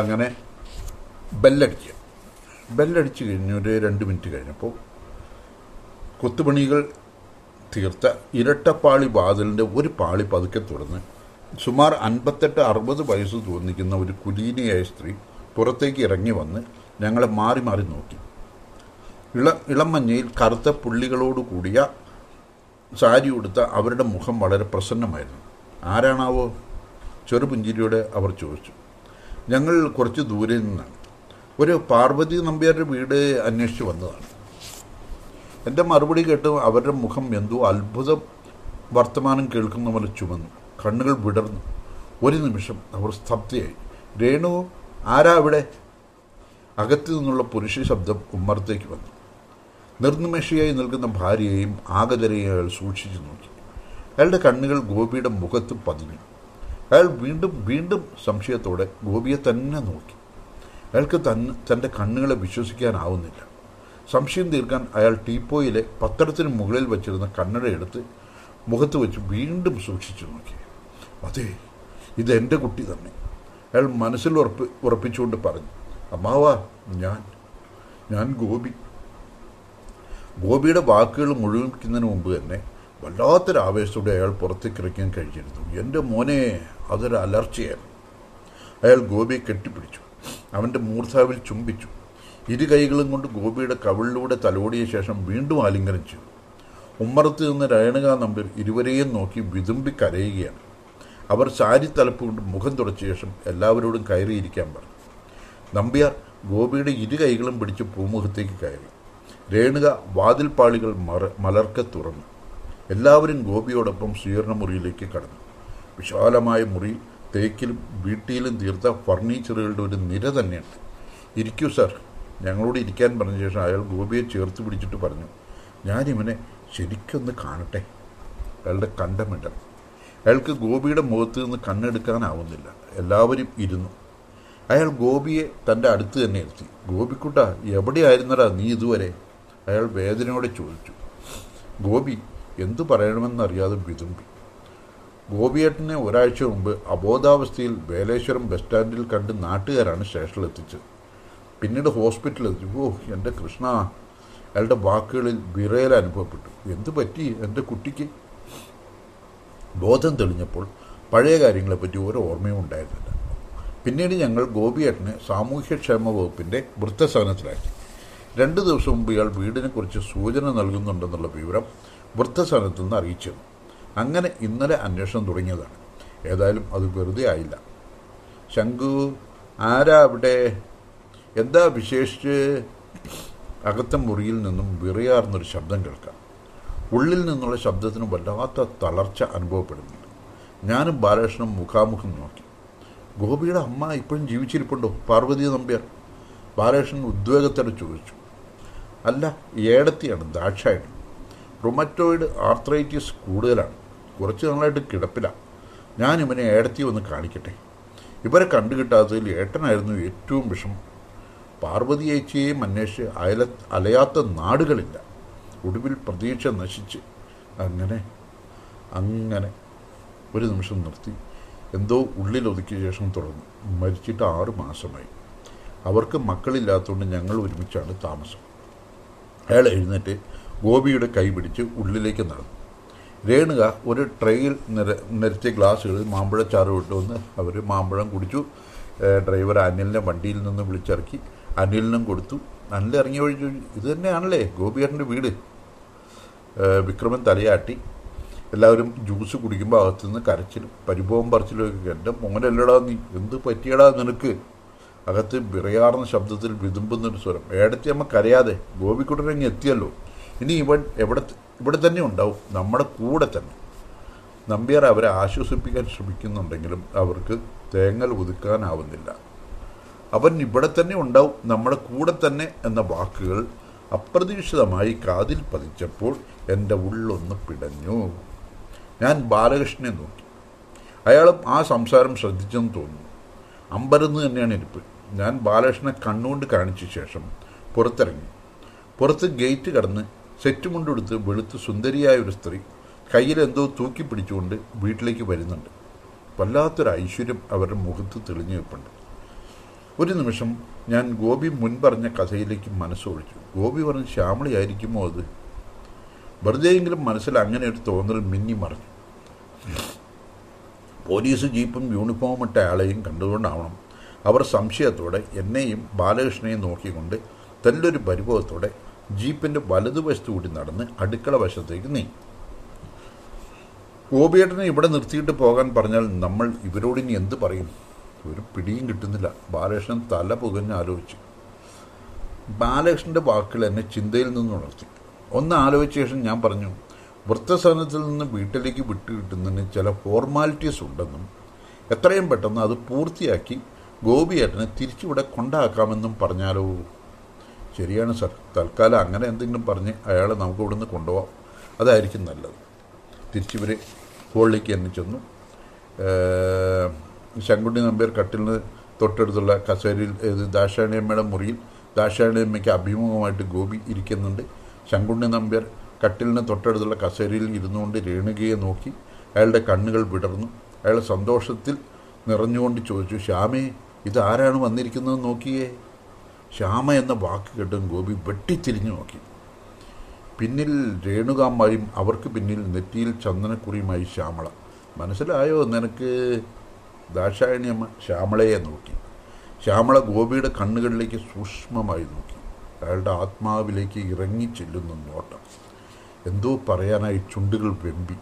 അങ്ങനെ ബെല്ലടിക്കുക ബെല്ലടിച്ച് കഴിഞ്ഞു ഒരു രണ്ട് മിനിറ്റ് കഴിഞ്ഞപ്പോൾ കൊത്തുപണികൾ തീർത്ത ഇരട്ടപ്പാളി വാതിലിന്റെ ഒരു പാളി പതുക്കെ തുറന്ന് സുമാർ അൻപത്തെട്ട് അറുപത് വയസ്സ് തോന്നിക്കുന്ന ഒരു കുലീനയായ സ്ത്രീ പുറത്തേക്ക് ഇറങ്ങി വന്ന് ഞങ്ങളെ മാറി മാറി നോക്കി. ഇള ഇളമഞ്ഞയിൽ കറുത്ത പുള്ളികളോട് കൂടിയ സാരി ഉടുത്ത അവരുടെ മുഖം വളരെ പ്രസന്നമായിരുന്നു. ആരാണാവോ? ചെറുപുഞ്ചിരിയോടെ അവർ ചോദിച്ചു. ഞങ്ങൾ കുറച്ച് ദൂരെ നിന്നാണ്. ഒരു പാർവതി നമ്പ്യാരുടെ വീട് അന്വേഷിച്ച് വന്നതാണ്. എന്റെ മറുപടി കേട്ട് അവരുടെ മുഖം എന്തോ അത്ഭുത വർത്തമാനം കേൾക്കുന്ന പോലെ ചുമന്നു. കണ്ണുകൾ വിടർന്നു. ഒരു നിമിഷം അവർ സ്തബ്ധയായി. രേണു ആരാ അവിടെ അകത്തു നിന്നുള്ള പുരുഷ ശബ്ദം ഉമ്മറത്തേക്ക് വന്നു. നിർനിമേഷിയായി നിൽക്കുന്ന ഭാര്യയെയും ആഗതരെയും അയാൾ സൂക്ഷിച്ചു നോക്കി. അയാളുടെ കണ്ണുകൾ ഗോപിയുടെ മുഖത്ത് പതിഞ്ഞു. അയാൾ വീണ്ടും വീണ്ടും സംശയത്തോടെ ഗോപിയെ തന്നെ നോക്കി. അയാൾക്ക് തന്നെ തന്റെ കണ്ണുകളെ വിശ്വസിക്കാനാവുന്നില്ല. സംശയം തീർക്കാൻ അയാൾ ടീപ്പോയിലെ പത്തടത്തിന് മുകളിൽ വച്ചിരുന്ന കണ്ണട എടുത്ത് മുഖത്ത് വെച്ച് വീണ്ടും സൂക്ഷിച്ചു നോക്കി. അതെ ഇത് എന്റെ കുട്ടി തന്നെ അയാൾ മനസ്സിൽ ഉറപ്പ് ഉറപ്പിച്ചുകൊണ്ട് പറഞ്ഞു. അമ്മാവാ ഞാൻ ഞാൻ ഗോപി. ഗോപിയുടെ വാക്കുകൾ മുഴുവിക്കുന്നതിന് മുമ്പ് തന്നെ വല്ലാത്തൊരു ആവേശത്തോടെ അയാൾ പുറത്തേക്ക് ഇറക്കാൻ കഴിഞ്ഞിരുന്നു. എന്റെ മോനെ അതൊരു അലർച്ചയായിരുന്നു അയാൾ ഗോപിയെ കെട്ടിപ്പിടിച്ചു. അവന്റെ മൂർധാവിൽ ചുംബിച്ചു. ഇരു കൈകളും കൊണ്ട് ഗോപിയുടെ കവിളിലൂടെ തലോടിയ ശേഷം വീണ്ടും ആലിംഗനം ചെയ്തു. ഉമ്മറത്ത് നിന്ന് രയണക നമ്പർ ഇരുവരെയും നോക്കി വിതുമ്പി കരയുകയാണ്. അവർ സാരി തലപ്പ് കൊണ്ട് മുഖം തുടച്ച ശേഷം എല്ലാവരോടും കയറിയിരിക്കാൻ പറഞ്ഞു. നമ്പ്യാർ ഗോപിയുടെ ഇരു കൈകളും പിടിച്ച് പൂമുഖത്തേക്ക് കയറി. രേണുക വാതിൽപ്പാളികൾ മറ മലർക്കെ തുറന്നു. എല്ലാവരും ഗോപിയോടൊപ്പം സ്വീകരണ മുറിയിലേക്ക് കടന്നു. വിശാലമായ മുറി തേക്കിലും വീട്ടിലും തീർത്ത ഫർണിച്ചറുകളുടെ ഒരു നിര തന്നെയുണ്ട്. ഇരിക്കൂ സർ. ഞങ്ങളോട് ഇരിക്കാൻ പറഞ്ഞ ശേഷം അയാൾ ഗോപിയെ ചേർത്ത് പിടിച്ചിട്ട് പറഞ്ഞു ഞാനിവനെ ശരിക്കൊന്ന് കാണട്ടെ. അയാളുടെ കണ്ടമിടൽ അയാൾക്ക് ഗോപിയുടെ മുഖത്ത് നിന്ന് കണ്ണെടുക്കാനാവുന്നില്ല. എല്ലാവരും ഇരുന്നു. അയാൾ ഗോപിയെ തന്റെ അടുത്ത് തന്നെ എത്തി ഗോപിക്കുട്ട എവിടെയായിരുന്നടാ നീ ഇതുവരെ? അയാൾ വേദനയോടെ ചോദിച്ചു. ഗോപി എന്തു പറയണമെന്നറിയാതെ വിതുമ്പി. ഗോപിയേട്ടനെ ഒരാഴ്ച മുമ്പ് അബോധാവസ്ഥയിൽ വേലേശ്വരം ബസ് സ്റ്റാൻഡിൽ കണ്ട് നാട്ടുകാരാണ് സ്റ്റേഷനിൽ എത്തിച്ചത് പിന്നീട് ഹോസ്പിറ്റലിൽ എത്തി ഓ എന്റെ കൃഷ്ണ അയാളുടെ വാക്കുകളിൽ വിറയൽ അനുഭവപ്പെട്ടു. എന്തു പറ്റി? എന്റെ കുട്ടിക്ക്? ബോധം തെളിഞ്ഞപ്പോൾ പഴയ കാര്യങ്ങളെപ്പറ്റി ഒരു ഓർമ്മയും ഉണ്ടായിരുന്നില്ല. പിന്നീട് ഞങ്ങൾ ഗോപിയേട്ടനെ സാമൂഹ്യക്ഷേമ വകുപ്പിന്റെ വൃദ്ധസദനത്തിലാക്കി രണ്ട് ദിവസം മുമ്പ് ഇയാൾ വീടിനെക്കുറിച്ച് സൂചന നൽകുന്നുണ്ടെന്നുള്ള വിവരം വൃദ്ധസദനത്തിൽ നിന്ന് അറിയിച്ചു അങ്ങനെ ഇന്നലെ അന്വേഷണം തുടങ്ങിയതാണ്. ഏതായാലും അത് വെറുതെ ആയില്ല. ശങ്കു ആരാ അവിടെ? എന്താ വിശേഷിച്ച്? അകത്തെ മുറിയിൽ നിന്നും വിറയാർന്നൊരു ശബ്ദം കേൾക്കാം. ഉള്ളിൽ നിന്നുള്ള ശബ്ദത്തിന് വല്ലാത്ത തളർച്ച അനുഭവപ്പെടുന്നുണ്ട്. ഞാനും ബാലകൃഷ്ണനും മുഖാമുഖം നോക്കി. ഗോപിയുടെ അമ്മ ഇപ്പോഴും ജീവിച്ചിരിപ്പുണ്ടോ? പാർവതി നമ്പ്യാർ. ബാലകൃഷ്ണൻ ഉദ്വേഗത്തോടെ ചോദിച്ചു. അല്ല ഏടത്തിയാണ് ദാക്ഷായണം റുമറ്റോയിഡ് ആർത്രൈറ്റിസ് കൂടുതലാണ്. കുറച്ച് നാളായിട്ട് കിടപ്പിലാണ് ഞാൻ ഇവനെ ഏടത്തി ഒന്ന് കാണിക്കട്ടെ. ഇവരെ കണ്ടുകിട്ടാത്തതിൽ ഏട്ടനായിരുന്നു ഏറ്റവും വിഷമം. പാർവതി ചേച്ചിയെയും അന്വേഷിച്ച് അയല അലയാത്ത നാടുകളില്ല. ഒടുവിൽ പ്രതീക്ഷ നശിച്ച്. അങ്ങനെ അങ്ങനെ ഒരു നിമിഷം നിർത്തി. എന്തോ ഉള്ളിലൊതുക്കിയ ശേഷം തുടർന്നു. മരിച്ചിട്ട് ആറ് മാസമായി. അവർക്ക് മക്കളില്ലാത്തതുകൊണ്ട് ഞങ്ങൾ ഒരുമിച്ചാണ് താമസം. അയാൾ എഴുന്നേറ്റ് ഗോപിയുടെ കൈ പിടിച്ച് ഉള്ളിലേക്ക് നടന്നു. രേണുക ഒരു ട്രെയിൽ നിര നിരത്തിയ ഗ്ലാസ്സുകളിൽ മാമ്പഴച്ചാറ് വിട്ടുവന്ന് അവർ മാമ്പഴം കുടിച്ചു. ഡ്രൈവർ അനിലിനെ വണ്ടിയിൽ നിന്ന് വിളിച്ചിറക്കി അനിലിനും കൊടുത്തു. അനിൽ ഇറങ്ങി വഴി ഇത് തന്നെയാണല്ലേ ഗോപിയേട്ടന്റെ വീട്. വിക്രമൻ തലയാട്ടി. എല്ലാവരും ജ്യൂസ് കുടിക്കുമ്പോൾ അകത്തുനിന്ന് കരച്ചിലും പരിഭവം പറിച്ചിലൊക്കെ എന്റെ മോനല്ലടാ നീ എന്ത് പറ്റിയടാ നിനക്ക്? അകത്ത് വിറയാർന്ന ശബ്ദത്തിൽ വിതുമ്പുന്നൊരു സ്വരം. ഏടത്തി അമ്മ കരയാതെ ഗോപിക്കുട്ടനങ്ങ് എത്തിയല്ലോ. ഇനി ഇവൻ എവിടെ ഇവിടെ തന്നെ ഉണ്ടാവും. നമ്മുടെ കൂടെ തന്നെ. നമ്പ്യാർ അവരെ ആശ്വസിപ്പിക്കാൻ ശ്രമിക്കുന്നുണ്ടെങ്കിലും അവർക്ക് തേങ്ങൽ ഒതുക്കാനാവുന്നില്ല. അവൻ ഇവിടെ തന്നെ ഉണ്ടാവും നമ്മുടെ കൂടെ തന്നെ എന്ന വാക്കുകൾ അപ്രതീക്ഷിതമായി കാതിൽ പതിച്ചപ്പോൾ എന്റെ ഉള്ളൊന്ന് പിടഞ്ഞു. ഞാൻ ബാലകൃഷ്ണനെ നോക്കി. അയാളും ആ സംസാരം ശ്രദ്ധിച്ചെന്ന് തോന്നുന്നു. അമ്പരന്ന് തന്നെയാണ് ഇരിപ്പ്. ഞാൻ ബാലകൃഷ്ണനെ കണ്ണുകൊണ്ട് കാണിച്ച ശേഷം പുറത്തിറങ്ങി. പുറത്ത് ഗേറ്റ് കടന്ന് സെറ്റ് മുണ്ടെടുത്ത് വെളുത്ത് സുന്ദരിയായ ഒരു സ്ത്രീ കയ്യിൽ എന്തോ തൂക്കി പിടിച്ചുകൊണ്ട് വീട്ടിലേക്ക് വരുന്നുണ്ട്. വല്ലാത്തൊരു ഐശ്വര്യം അവരുടെ മുഖത്ത് തെളിഞ്ഞു വെപ്പുണ്ട്. ഒരു നിമിഷം ഞാൻ ഗോപി മുൻ പറഞ്ഞ കഥയിലേക്ക് മനസ്സൊഴിച്ചു. ഗോപി പറഞ്ഞ ശ്യാമളിയായിരിക്കുമോ അത്? വെറുതെയെങ്കിലും മനസ്സിൽ അങ്ങനെ ഒരു തോന്നൽ മിന്നി മറിഞ്ഞു. പോലീസ് ജീപ്പും യൂണിഫോം ഇട്ട ആളെയും കണ്ടുകൊണ്ടാവണം അവർ സംശയത്തോടെ എന്നെയും ബാലകൃഷ്ണനെയും നോക്കിക്കൊണ്ട് തന്നൊരു പരിഭവത്തോടെ ജീപ്പിന്റെ വലതുവശത്തു കൂടി നടന്ന് അടുക്കള വശത്തേക്ക് നീങ്ങി. ഗോപിയേട്ടനെ ഇവിടെ നിർത്തിയിട്ട് പോകാൻ പറഞ്ഞാൽ നമ്മൾ ഇവരോട് ഇനി എന്ത് പറയും? ഒരു പിടിയും കിട്ടുന്നില്ല. ബാലകൃഷ്ണൻ തല പുകഞ്ഞ് ആലോചിച്ചു. ബാലകൃഷ്ണന്റെ വാക്കുകൾ എന്നെ ചിന്തയിൽ നിന്ന് ഉണർത്തി. ഒന്ന് ആലോചിച്ച ശേഷം ഞാൻ പറഞ്ഞു വൃത്തസദനത്തിൽ നിന്ന് വീട്ടിലേക്ക് വിട്ടുകിട്ടുന്നതിന് ചില ഫോർമാലിറ്റീസ് ഉണ്ടെന്നും എത്രയും പെട്ടെന്ന് അത് പൂർത്തിയാക്കി ഗോപിയേട്ടനെ തിരിച്ചുവിടെ കൊണ്ടാക്കാമെന്നും പറഞ്ഞാലോ? ശരിയാണ് സർ. തൽക്കാലം അങ്ങനെ എന്തെങ്കിലും പറഞ്ഞ് അയാളെ നമുക്ക് ഇവിടുന്ന് കൊണ്ടുപോകാം അതായിരിക്കും നല്ലത്. തിരിച്ചിവർ ഹോളിലേക്ക് തന്നെ ചെന്നു. ശങ്കുണ്ണി നമ്പ്യാർ കട്ടിലിന് തൊട്ടടുത്തുള്ള കസേരയിൽ ദാക്ഷായണിയമ്മയുടെ മുറിയിൽ ദാക്ഷായണിയമ്മയ്ക്ക് അഭിമുഖമായിട്ട് ഗോപി ഇരിക്കുന്നുണ്ട്. ശങ്കുണ്ണി നമ്പ്യാർ കട്ടിലിന് തൊട്ടടുത്തുള്ള കസേരയിൽ ഇരുന്നുകൊണ്ട് രേണുകയെ നോക്കി അയാളുടെ കണ്ണുകൾ വിടർന്നു. അയാൾ സന്തോഷത്തിൽ നിറഞ്ഞുകൊണ്ട് ചോദിച്ചു ശ്യാമേ ഇതാരാണ് വന്നിരിക്കുന്നത് നോക്കിയേ? ശ്യാമ എന്ന വാക്ക് കേട്ടും ഗോപി വെട്ടിത്തിരിഞ്ഞു നോക്കി. പിന്നിൽ രേണുകാമ്മായും അവർക്ക് പിന്നിൽ നെറ്റിയിൽ ചന്ദനക്കുറിയുമായി ശ്യാമള. മനസ്സിലായോ നിനക്ക്? ദാക്ഷായണിയമ്മ ശ്യാമളയെ നോക്കി. ശ്യാമള ഗോപിയുടെ കണ്ണുകളിലേക്ക് സൂക്ഷ്മമായി നോക്കി. അയാളുടെ ആത്മാവിലേക്ക് ഇറങ്ങി ചെല്ലുന്ന നോട്ടം. എന്തോ പറയാനായി ചുണ്ടുകൾ വെമ്പി.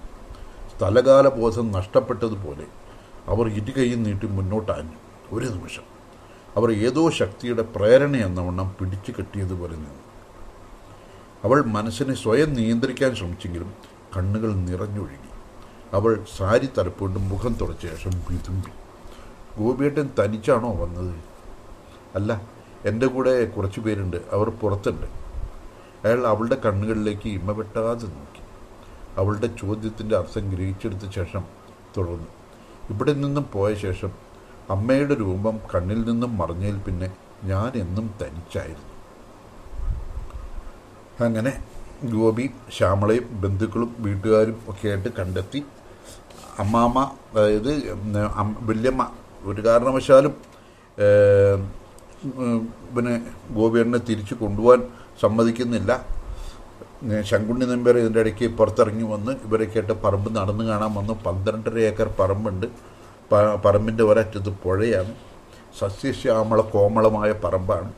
സ്ഥലകാല ബോധം നഷ്ടപ്പെട്ടതുപോലെ. അവർ ഇരുകൈയും നീട്ടി മുന്നോട്ടാഞ്ഞു. ഒരു നിമിഷം. അവർ ഏതോ ശക്തിയുടെ പ്രേരണ എന്നവണ്ണം പിടിച്ചു കെട്ടിയതുപോലെ നിന്നു. അവൾ മനസ്സിനെ സ്വയം നിയന്ത്രിക്കാൻ ശ്രമിച്ചെങ്കിലും കണ്ണുകൾ നിറഞ്ഞൊഴുകി. അവൾ സാരി തലപ്പുകൊണ്ട് മുഖം തുടച്ച ശേഷം വിതുമ്പി. ഗോപിയേട്ടൻ തനിച്ചാണോ വന്നത്? അല്ല എന്റെ കൂടെ കുറച്ച് പേരുണ്ട്. അവർ പുറത്തുണ്ട്. അയാൾ അവളുടെ കണ്ണുകളിലേക്ക് ഇമ വെട്ടാതെ നോക്കി. അവളുടെ ചോദ്യത്തിന്റെ അർത്ഥം ഗ്രഹിച്ചെടുത്ത ശേഷം തുടർന്നു. ഇവിടെ നിന്നും പോയ ശേഷം അമ്മയുടെ രൂപം കണ്ണിൽ നിന്നും മറിഞ്ഞതിൽ പിന്നെ ഞാൻ എന്നും തനിച്ചായിരുന്നു. അങ്ങനെ ഗോപി ശ്യാമളയും ബന്ധുക്കളും വീട്ടുകാരും ഒക്കെ ആയിട്ട് കണ്ടെത്തി. അമ്മാമ്മ അതായത് വല്യമ്മ ഒരു കാരണവശാലും പിന്നെ ഗോപിയണ്ണനെ തിരിച്ചു കൊണ്ടുപോകാൻ സമ്മതിക്കുന്നില്ല. ശങ്കുണ്ണി നമ്പ്യാർ ഇതിന്റെ ഇടയ്ക്ക് പുറത്തിറങ്ങി വന്ന് ഇവരെ കേട്ട് പറമ്പ് നടന്നു കാണാൻ വന്നു. പന്ത്രണ്ടര ഏക്കർ പറമ്പുണ്ട്. പറമ്പിന്റെ ഒരറ്റത്ത് പുഴയാണ്. സസ്യശ്യാമള കോമളമായ പറമ്പാണ്.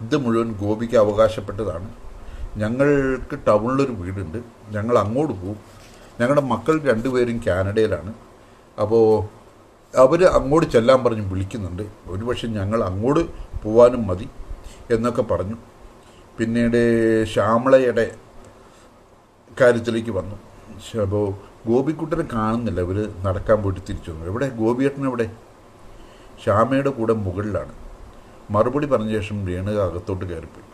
ഇത് മുഴുവൻ ഗോപിക്ക് അവകാശപ്പെട്ടതാണ്. ഞങ്ങൾക്ക് ടൗണിലൊരു വീടുണ്ട്. ഞങ്ങൾ അങ്ങോട്ട് പോകും ഞങ്ങളുടെ മക്കൾ രണ്ടുപേരും കാനഡയിലാണ്. അപ്പോൾ അവർ അങ്ങോട്ട് ചെല്ലാൻ പറഞ്ഞ് വിളിക്കുന്നുണ്ട്. ഒരുപക്ഷെ ഞങ്ങൾ അങ്ങോട്ട് പോവാനും മതി എന്നൊക്കെ പറഞ്ഞു. പിന്നീട് ശ്യാമളയുടെ കാര്യത്തിലേക്ക് വന്നു. അപ്പോൾ ഗോപിക്കുട്ടനെ കാണുന്നില്ല. ഇവർ നടക്കാൻ പോയിട്ട് തിരിച്ചു വന്നു. എവിടെ? ഗോപിയേട്ടൻ എവിടെ? ശ്യാമയുടെ കൂടെ മുകളിലാണ്. മറുപടി പറഞ്ഞ ശേഷം രേണുക അകത്തോട്ട് കയറിപ്പോയി.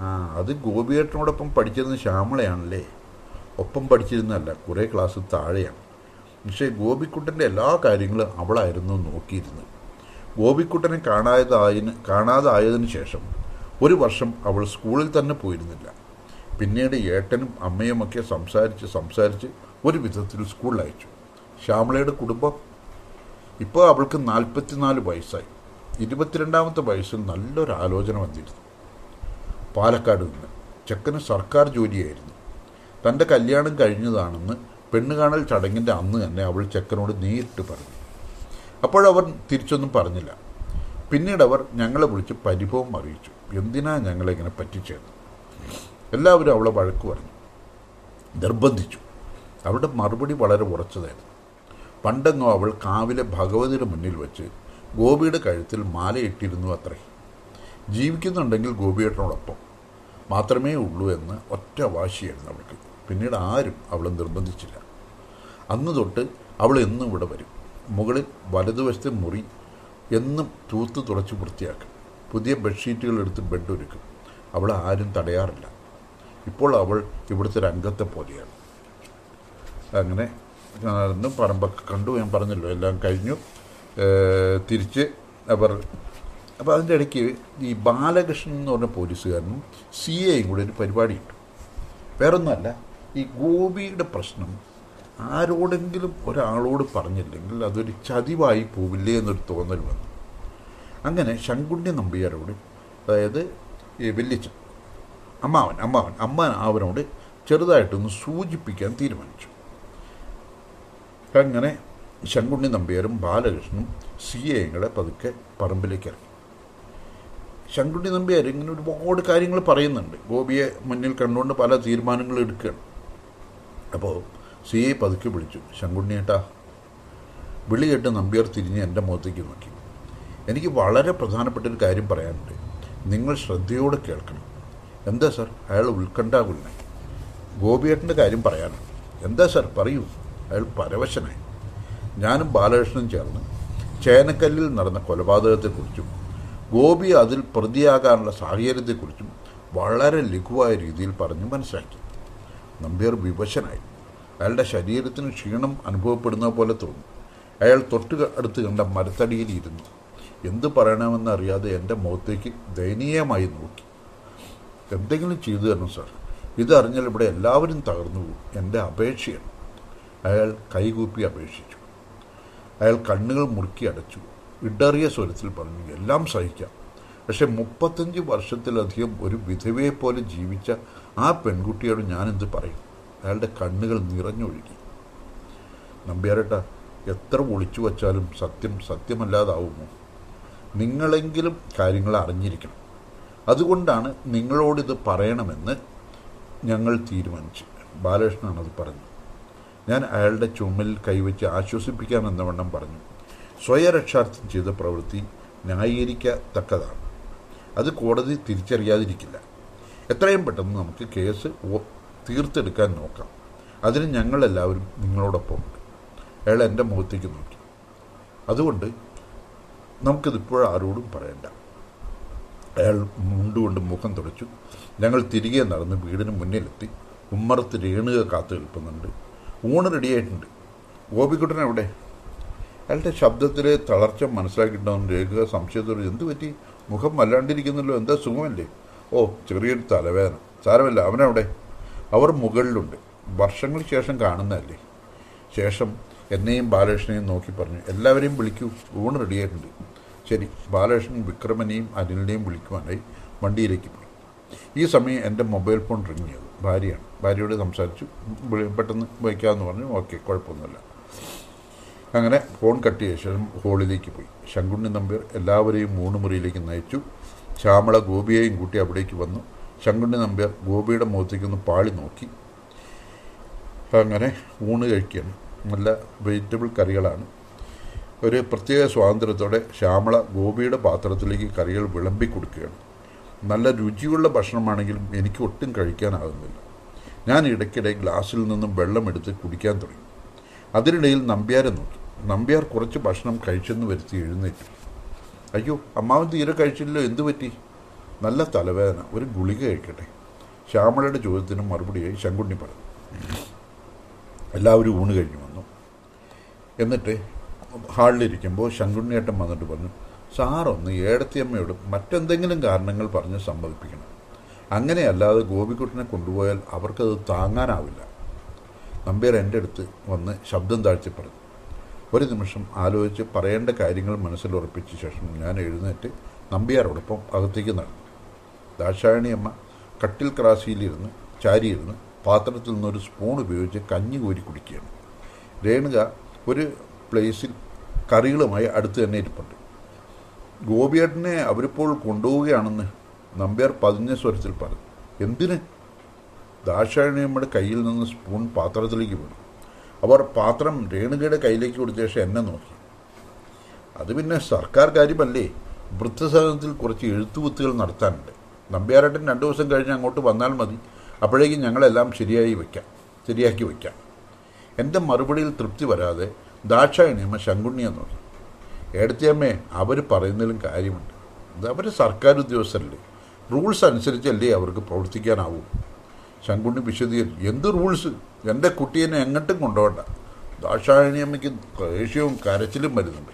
ആ അത് ഗോപിയേട്ടനോടൊപ്പം പഠിച്ചിരുന്ന ശ്യാമളയാണല്ലേ? ഒപ്പം പഠിച്ചിരുന്നല്ല കുറേ ക്ലാസ് താഴെയാണ്. പക്ഷേ ഗോപിക്കുട്ടന്റെ എല്ലാ കാര്യങ്ങളും അവളായിരുന്നു നോക്കിയിരുന്നത്. ഗോപിക്കുട്ടനെ കാണാതായതിന് കാണാതായതിനു ശേഷം ഒരു വർഷം അവൾ സ്കൂളിൽ തന്നെ പോയിരുന്നില്ല. പിന്നീട് ഏട്ടനും അമ്മയുമൊക്കെ സംസാരിച്ച് സംസാരിച്ച് ഒരു വിധത്തിൽ സ്കൂളിൽ അയച്ചു ശ്യാമളയുടെ കുടുംബം ഇപ്പോൾ അവൾക്ക് നാൽപ്പത്തിനാല് വയസ്സായി. ഇരുപത്തിരണ്ടാമത്തെ വയസ്സിൽ നല്ലൊരു ആലോചന വന്നിരുന്നു. പാലക്കാട് നിന്ന് ചെക്കന് സർക്കാർ ജോലിയായിരുന്നു. തന്റെ കല്യാണം കഴിഞ്ഞതാണെന്ന് പെണ്ണുകാണൽ ചടങ്ങിന്റെ അന്ന് തന്നെ അവൾ ചെക്കനോട് നേരിട്ട് പറഞ്ഞു. അപ്പോഴവർ തിരിച്ചൊന്നും പറഞ്ഞില്ല. പിന്നീട് അവർ ഞങ്ങളെ വിളിച്ച് പരിഭവം അറിയിച്ചു. എന്തിനാ ഞങ്ങളെ ഇങ്ങനെ പറ്റിച്ചത് എല്ലാവരും അവളെ വഴക്ക് പറഞ്ഞു. നിർബന്ധിച്ചു. അവളുടെ മറുപടി വളരെ ഉറച്ചതായിരുന്നു. പണ്ടെങ്ങോ അവൾ കാവിലെ ഭഗവതിയുടെ മുന്നിൽ വെച്ച് ഗോപിയുടെ കഴുത്തിൽ മാലയിട്ടിരുന്നു അത്രേ. ജീവിക്കുന്നുണ്ടെങ്കിൽ ഗോപിയേട്ടനോടൊപ്പം. മാത്രമേ ഉള്ളൂ എന്ന് ഒറ്റ വാശിയായിരുന്നു അവൾക്ക്. പിന്നീട് ആരും അവളെ നിർബന്ധിച്ചില്ല. അന്ന് തൊട്ട് അവൾ എന്നും ഇവിടെ വരും. മുകളിൽ വലതുവശത്തെ മുറി എന്നും തൂത്ത് തുടച്ച് വൃത്തിയാക്കും. പുതിയ ബെഡ്ഷീറ്റുകൾ എടുത്ത് ബെഡ് ഒരുക്കും. അവളെ ആരും തടയാറില്ല. ഇപ്പോൾ അവൾ ഇവിടുത്തെ ഒരു അംഗത്തെ പോലെയാണ്. അങ്ങനെ നടന്നു പറമ്പൊക്കെ കണ്ടു. ഞാൻ പറഞ്ഞല്ലോ എല്ലാം കഴിഞ്ഞു. തിരിച്ച് അവർ അപ്പോൾ അതിന്റെ ഇടയ്ക്ക് ഈ ബാലകൃഷ്ണൻ എന്ന് പറഞ്ഞ പോലീസുകാരനും സി എയും കൂടെ ഒരു പരിപാടി ഇട്ടു വേറൊന്നുമല്ല ഈ ഗോപിയുടെ പ്രശ്നം ആരോടെങ്കിലും ഒരാളോട് പറഞ്ഞില്ലെങ്കിൽ അതൊരു ചതിവായി പോവില്ലേ എന്നൊരു തോന്നൽ വന്നു. അങ്ങനെ ശങ്കുണ്ണി നമ്പിയാരോട് അതായത് ഈ വല്യച്ഛൻ അമ്മാവൻ അമ്മാവൻ അമ്മ അവനോട് ചെറുതായിട്ടൊന്ന് സൂചിപ്പിക്കാൻ തീരുമാനിച്ചു. അങ്ങനെ ശങ്കുണ്ണി നമ്പ്യാരും ബാലകൃഷ്ണനും സി എങ്ങളെ പതുക്കെ പറമ്പിലേക്ക് ഇറങ്ങി ശങ്കുണ്ണി നമ്പ്യാർ ഇങ്ങനെ ഒരുപാട് കാര്യങ്ങൾ പറയുന്നുണ്ട്. ഗോപിയെ മുന്നിൽ കണ്ടുകൊണ്ട് പല തീരുമാനങ്ങൾ എടുക്കുകയാണ്. അപ്പോൾ സി എ പതുക്കെ വിളിച്ചു. ശങ്കുണ്ണിയേട്ടാ വിളി കേട്ട് നമ്പ്യാർ തിരിഞ്ഞ് എന്റെ മുഖത്തേക്ക് നോക്കി. എനിക്ക് വളരെ പ്രധാനപ്പെട്ട ഒരു കാര്യം പറയാനുണ്ട്. നിങ്ങൾ ശ്രദ്ധയോടെ കേൾക്കണം. എന്താ സാർ? അയാൾ ഉത്കണ്ഠാകുലനായി. ഗോപിയേട്ടന്റെ കാര്യം പറയാനാണ് എന്താ സാർ? പറയൂ. അയാൾ പരവശനായി. ഞാനും ബാലകൃഷ്ണനും ചേർന്ന് ചേനക്കല്ലിൽ നടന്ന കൊലപാതകത്തെക്കുറിച്ചും ഗോപി അതിൽ പ്രതിയാകാനുള്ള സാഹചര്യത്തെക്കുറിച്ചും വളരെ ലഘുവായ രീതിയിൽ പറഞ്ഞ് മനസ്സിലാക്കി. നമ്പ്യാർ വിവശനായി. അയാളുടെ ശരീരത്തിന് ക്ഷീണം അനുഭവപ്പെടുന്ന പോലെ തോന്നി. അയാൾ തൊട്ട് അടുത്ത് കണ്ട മരത്തടിയിൽ ഇരുന്നു എന്ത് പറയണമെന്ന് അറിയാതെ എന്റെ മുഖത്തേക്ക് ദയനീയമായി നോക്കി. എന്തെങ്കിലും ചെയ്തു തരണം സാർ. ഇതറിഞ്ഞാൽ ഇവിടെ എല്ലാവരും തകർന്നു പോകും. എന്റെ അപേക്ഷയാണ്. അയാൾ കൈകൂപ്പി അപേക്ഷിച്ചു. അയാൾ കണ്ണുകൾ മുറുക്കി അടച്ചു. ഇടറിയ സ്വരത്തിൽ പറഞ്ഞു എല്ലാം സഹിക്കാം. പക്ഷെ മുപ്പത്തഞ്ച് വർഷത്തിലധികം ഒരു വിധവയെ പോലെ ജീവിച്ച ആ പെൺകുട്ടിയോട് ഞാനെന്ത് പറയും? അയാളുടെ കണ്ണുകൾ നിറഞ്ഞൊഴുകി. നമ്പ്യാരേട്ട എത്ര ഒളിച്ചു വച്ചാലും സത്യം സത്യമല്ലാതാവുമോ? നിങ്ങളെങ്കിലും കാര്യങ്ങൾ അറിഞ്ഞിരിക്കണം. അതുകൊണ്ടാണ് നിങ്ങളോടിത് പറയണമെന്ന് ഞങ്ങൾ തീരുമാനിച്ചു. ബാലകൃഷ്ണനാണത് അത് പറഞ്ഞു. ഞാൻ അയാളുടെ ചുമലിൽ കൈവച്ച് ആശ്വസിപ്പിക്കാമെന്ന വണ്ണം പറഞ്ഞു. സ്വയരക്ഷാർത്ഥം ചെയ്ത പ്രവൃത്തി ന്യായീകരിക്കത്തക്കതാണ്. അത് കോടതി തിരിച്ചറിയാതിരിക്കില്ല. എത്രയും പെട്ടെന്ന് നമുക്ക് കേസ് തീർത്തെടുക്കാൻ നോക്കാം. അതിന് ഞങ്ങളെല്ലാവരും നിങ്ങളോടൊപ്പമുണ്ട്. അയാൾ എന്റെ മുഖത്തേക്ക് നോക്കി. അതുകൊണ്ട് നമുക്കിതിപ്പോൾ ആരോടും പറയണ്ട. അയാൾ മുണ്ടുകൊണ്ട് മുഖം തുടച്ചു. ഞങ്ങൾ തിരികെ നടന്ന് വീടിന് മുന്നിലെത്തി. ഉമ്മറത്ത് രേണുക കാത്തു നിൽക്കുന്നുണ്ട്. ഊണ് റെഡിയായിട്ടുണ്ട് ഗോപിക്കുട്ടൻ എവിടെ? അയാളുടെ ശബ്ദത്തിലെ തളർച്ച മനസ്സിലാക്കിയിട്ടുണ്ടാവും രേഖ സംശയത്തോട് എന്ത് പറ്റി? മുഖം വല്ലാണ്ടിരിക്കുന്നല്ലോ എന്താ സുഖമല്ലേ? ഓ ചെറിയൊരു തലവേദന. സാരമല്ല അവനവിടെ? അവർ മുകളിലുണ്ട്. വർഷങ്ങൾക്ക് ശേഷം കാണുന്നതല്ലേ? ശേഷം എന്നെയും ബാലകൃഷ്ണനെയും നോക്കി പറഞ്ഞു എല്ലാവരെയും വിളിക്കൂ ഊണ് റെഡിയായിട്ടുണ്ട് ശരി ബാലകൃഷ്ണൻ വിക്രമനെയും അനിലിനെയും വിളിക്കുവാനായി വണ്ടിയിലേക്ക് പോയി. ഈ സമയം എന്റെ മൊബൈൽ ഫോൺ റിങ് ചെയ്തു. ഭാര്യയാണ്. ഭാര്യയോട് സംസാരിച്ചു. പെട്ടെന്ന് വയ്ക്കാമെന്ന് പറഞ്ഞു. ഓക്കെ കുഴപ്പമൊന്നുമില്ല. അങ്ങനെ ഫോൺ കട്ട് ചെയ്ത ശേഷം ഹോളിലേക്ക് പോയി. ശങ്കുണ്ണി നമ്പ്യാർ എല്ലാവരെയും മൂന്ന് മുറിയിലേക്ക് നയിച്ചു. ശ്യാമള ഗോപിയെയും കൂട്ടി അവിടേക്ക് വന്നു. ശങ്കുണ്ണി നമ്പ്യാർ ഗോപിയുടെ മുഖത്തേക്കൊന്ന് പാളി നോക്കി. അങ്ങനെ ഊണ് കഴിക്കുകയാണ്. നല്ല വെജിറ്റബിൾ കറികളാണ്. ഒരു പ്രത്യേക സ്വാതന്ത്ര്യത്തോടെ ശ്യാമള ഗോപിയുടെ പാത്രത്തിലേക്ക് കറികൾ വിളമ്പി കൊടുക്കുകയാണ് നല്ല രുചിയുള്ള ഭക്ഷണമാണെങ്കിലും എനിക്ക് ഒട്ടും കഴിക്കാനാകുന്നില്ല. ഞാൻ ഇടയ്ക്കിടെ ഗ്ലാസ്സിൽ നിന്നും വെള്ളമെടുത്ത് കുടിക്കാൻ തുടങ്ങി. അതിനിടയിൽ നമ്പ്യാരെ നോക്കി. നമ്പ്യാർ കുറച്ച് ഭക്ഷണം കഴിച്ചെന്ന് വരുത്തി എഴുന്നേറ്റു. അയ്യോ അമ്മാവൻ തീരെ കഴിച്ചില്ലല്ലോ എന്തു പറ്റി? നല്ല തലവേദന ഒരു ഗുളിക കഴിക്കട്ടെ. ശ്യാമളയുടെ ചോദ്യത്തിന് മറുപടിയായി ശങ്കുണ്ണി പറഞ്ഞു. എല്ലാവരും ഊണ് കഴിഞ്ഞു വന്നു. എന്നിട്ട് ഹാളിലിരിക്കുമ്പോൾ ശങ്കുണ്ണിയേട്ടൻ വന്നിട്ട് പറഞ്ഞു സാറൊന്ന് ഏടത്തിയമ്മയോട് മറ്റെന്തെങ്കിലും കാരണങ്ങൾ പറഞ്ഞ് സമ്മതിപ്പിക്കണം അങ്ങനെയല്ലാതെ ഗോപിക്കുട്ടനെ കൊണ്ടുപോയാൽ അവർക്കത് താങ്ങാനാവില്ല. നമ്പ്യാർ എന്റെ അടുത്ത് വന്ന് ശബ്ദം താഴ്ത്തി പറഞ്ഞു. ഒരു നിമിഷം ആലോചിച്ച് പറയേണ്ട കാര്യങ്ങൾ മനസ്സിൽ ഉറപ്പിച്ച ശേഷം ഞാൻ എഴുന്നേറ്റ് നമ്പ്യാരോടൊപ്പം അകത്തേക്ക് നടന്നു. ദാക്ഷായണിയമ്മ കട്ടിൽ ക്രാസിയിലിരുന്ന് ചാരിയിരുന്ന് പാത്രത്തിൽ നിന്നൊരു സ്പൂൺ ഉപയോഗിച്ച് കഞ്ഞി കോരി കുടിക്കുകയാണ്. രേണുക ഒരു പ്ലേസിൽ കറികളുമായി അടുത്ത് തന്നെ ഇരിപ്പുണ്ട്. ഗോപിയേട്ടനെ അവരിപ്പോൾ കൊണ്ടുപോവുകയാണെന്ന് നമ്പ്യാർ പതിഞ്ഞ സ്വരത്തിൽ പറഞ്ഞു എന്തിന്? ദാക്ഷായണിയമ്മയുടെ കയ്യിൽ നിന്ന് സ്പൂൺ പാത്രത്തിലേക്ക് വീണു. അവർ പാത്രം രേണുകയുടെ കയ്യിലേക്ക് കൊടുത്ത ശേഷം എന്നെ നോക്കി. അത് പിന്നെ സർക്കാർ കാര്യമല്ലേ? വൃദ്ധസദനത്തിൽ കുറച്ച് എഴുത്തുകുത്തുകൾ നടത്താനുണ്ട്. നമ്പ്യാരേട്ടൻ രണ്ട് ദിവസം കഴിഞ്ഞ് അങ്ങോട്ട് വന്നാൽ മതി. അപ്പോഴേക്കും ഞങ്ങളെല്ലാം ശരിയായി വയ്ക്കാം ശരിയാക്കി വയ്ക്കാം എന്റെ മറുപടിയിൽ തൃപ്തി വരാതെ ദാക്ഷായണിയമ്മ ശങ്കുണ്ണിയെ നോക്കി. ഏടത്തിയമ്മേ അവർ പറയുന്നതിലും കാര്യമുണ്ട്. ഇത് അവർ സർക്കാർ ഉദ്യോഗസ്ഥരല്ലേ? റൂൾസ് അനുസരിച്ചല്ലേ അവർക്ക് പ്രവർത്തിക്കാനാവൂ? ശങ്കുണ്ണി വിശദീകരിച്ചു. എന്ത് റൂൾസ് എന്റെ കുട്ടീനെ എങ്ങോട്ടും കൊണ്ടുപോകണ്ട. ദാക്ഷായണിയമ്മയ്ക്ക് ദേഷ്യവും കരച്ചിലും വരുന്നുണ്ട്.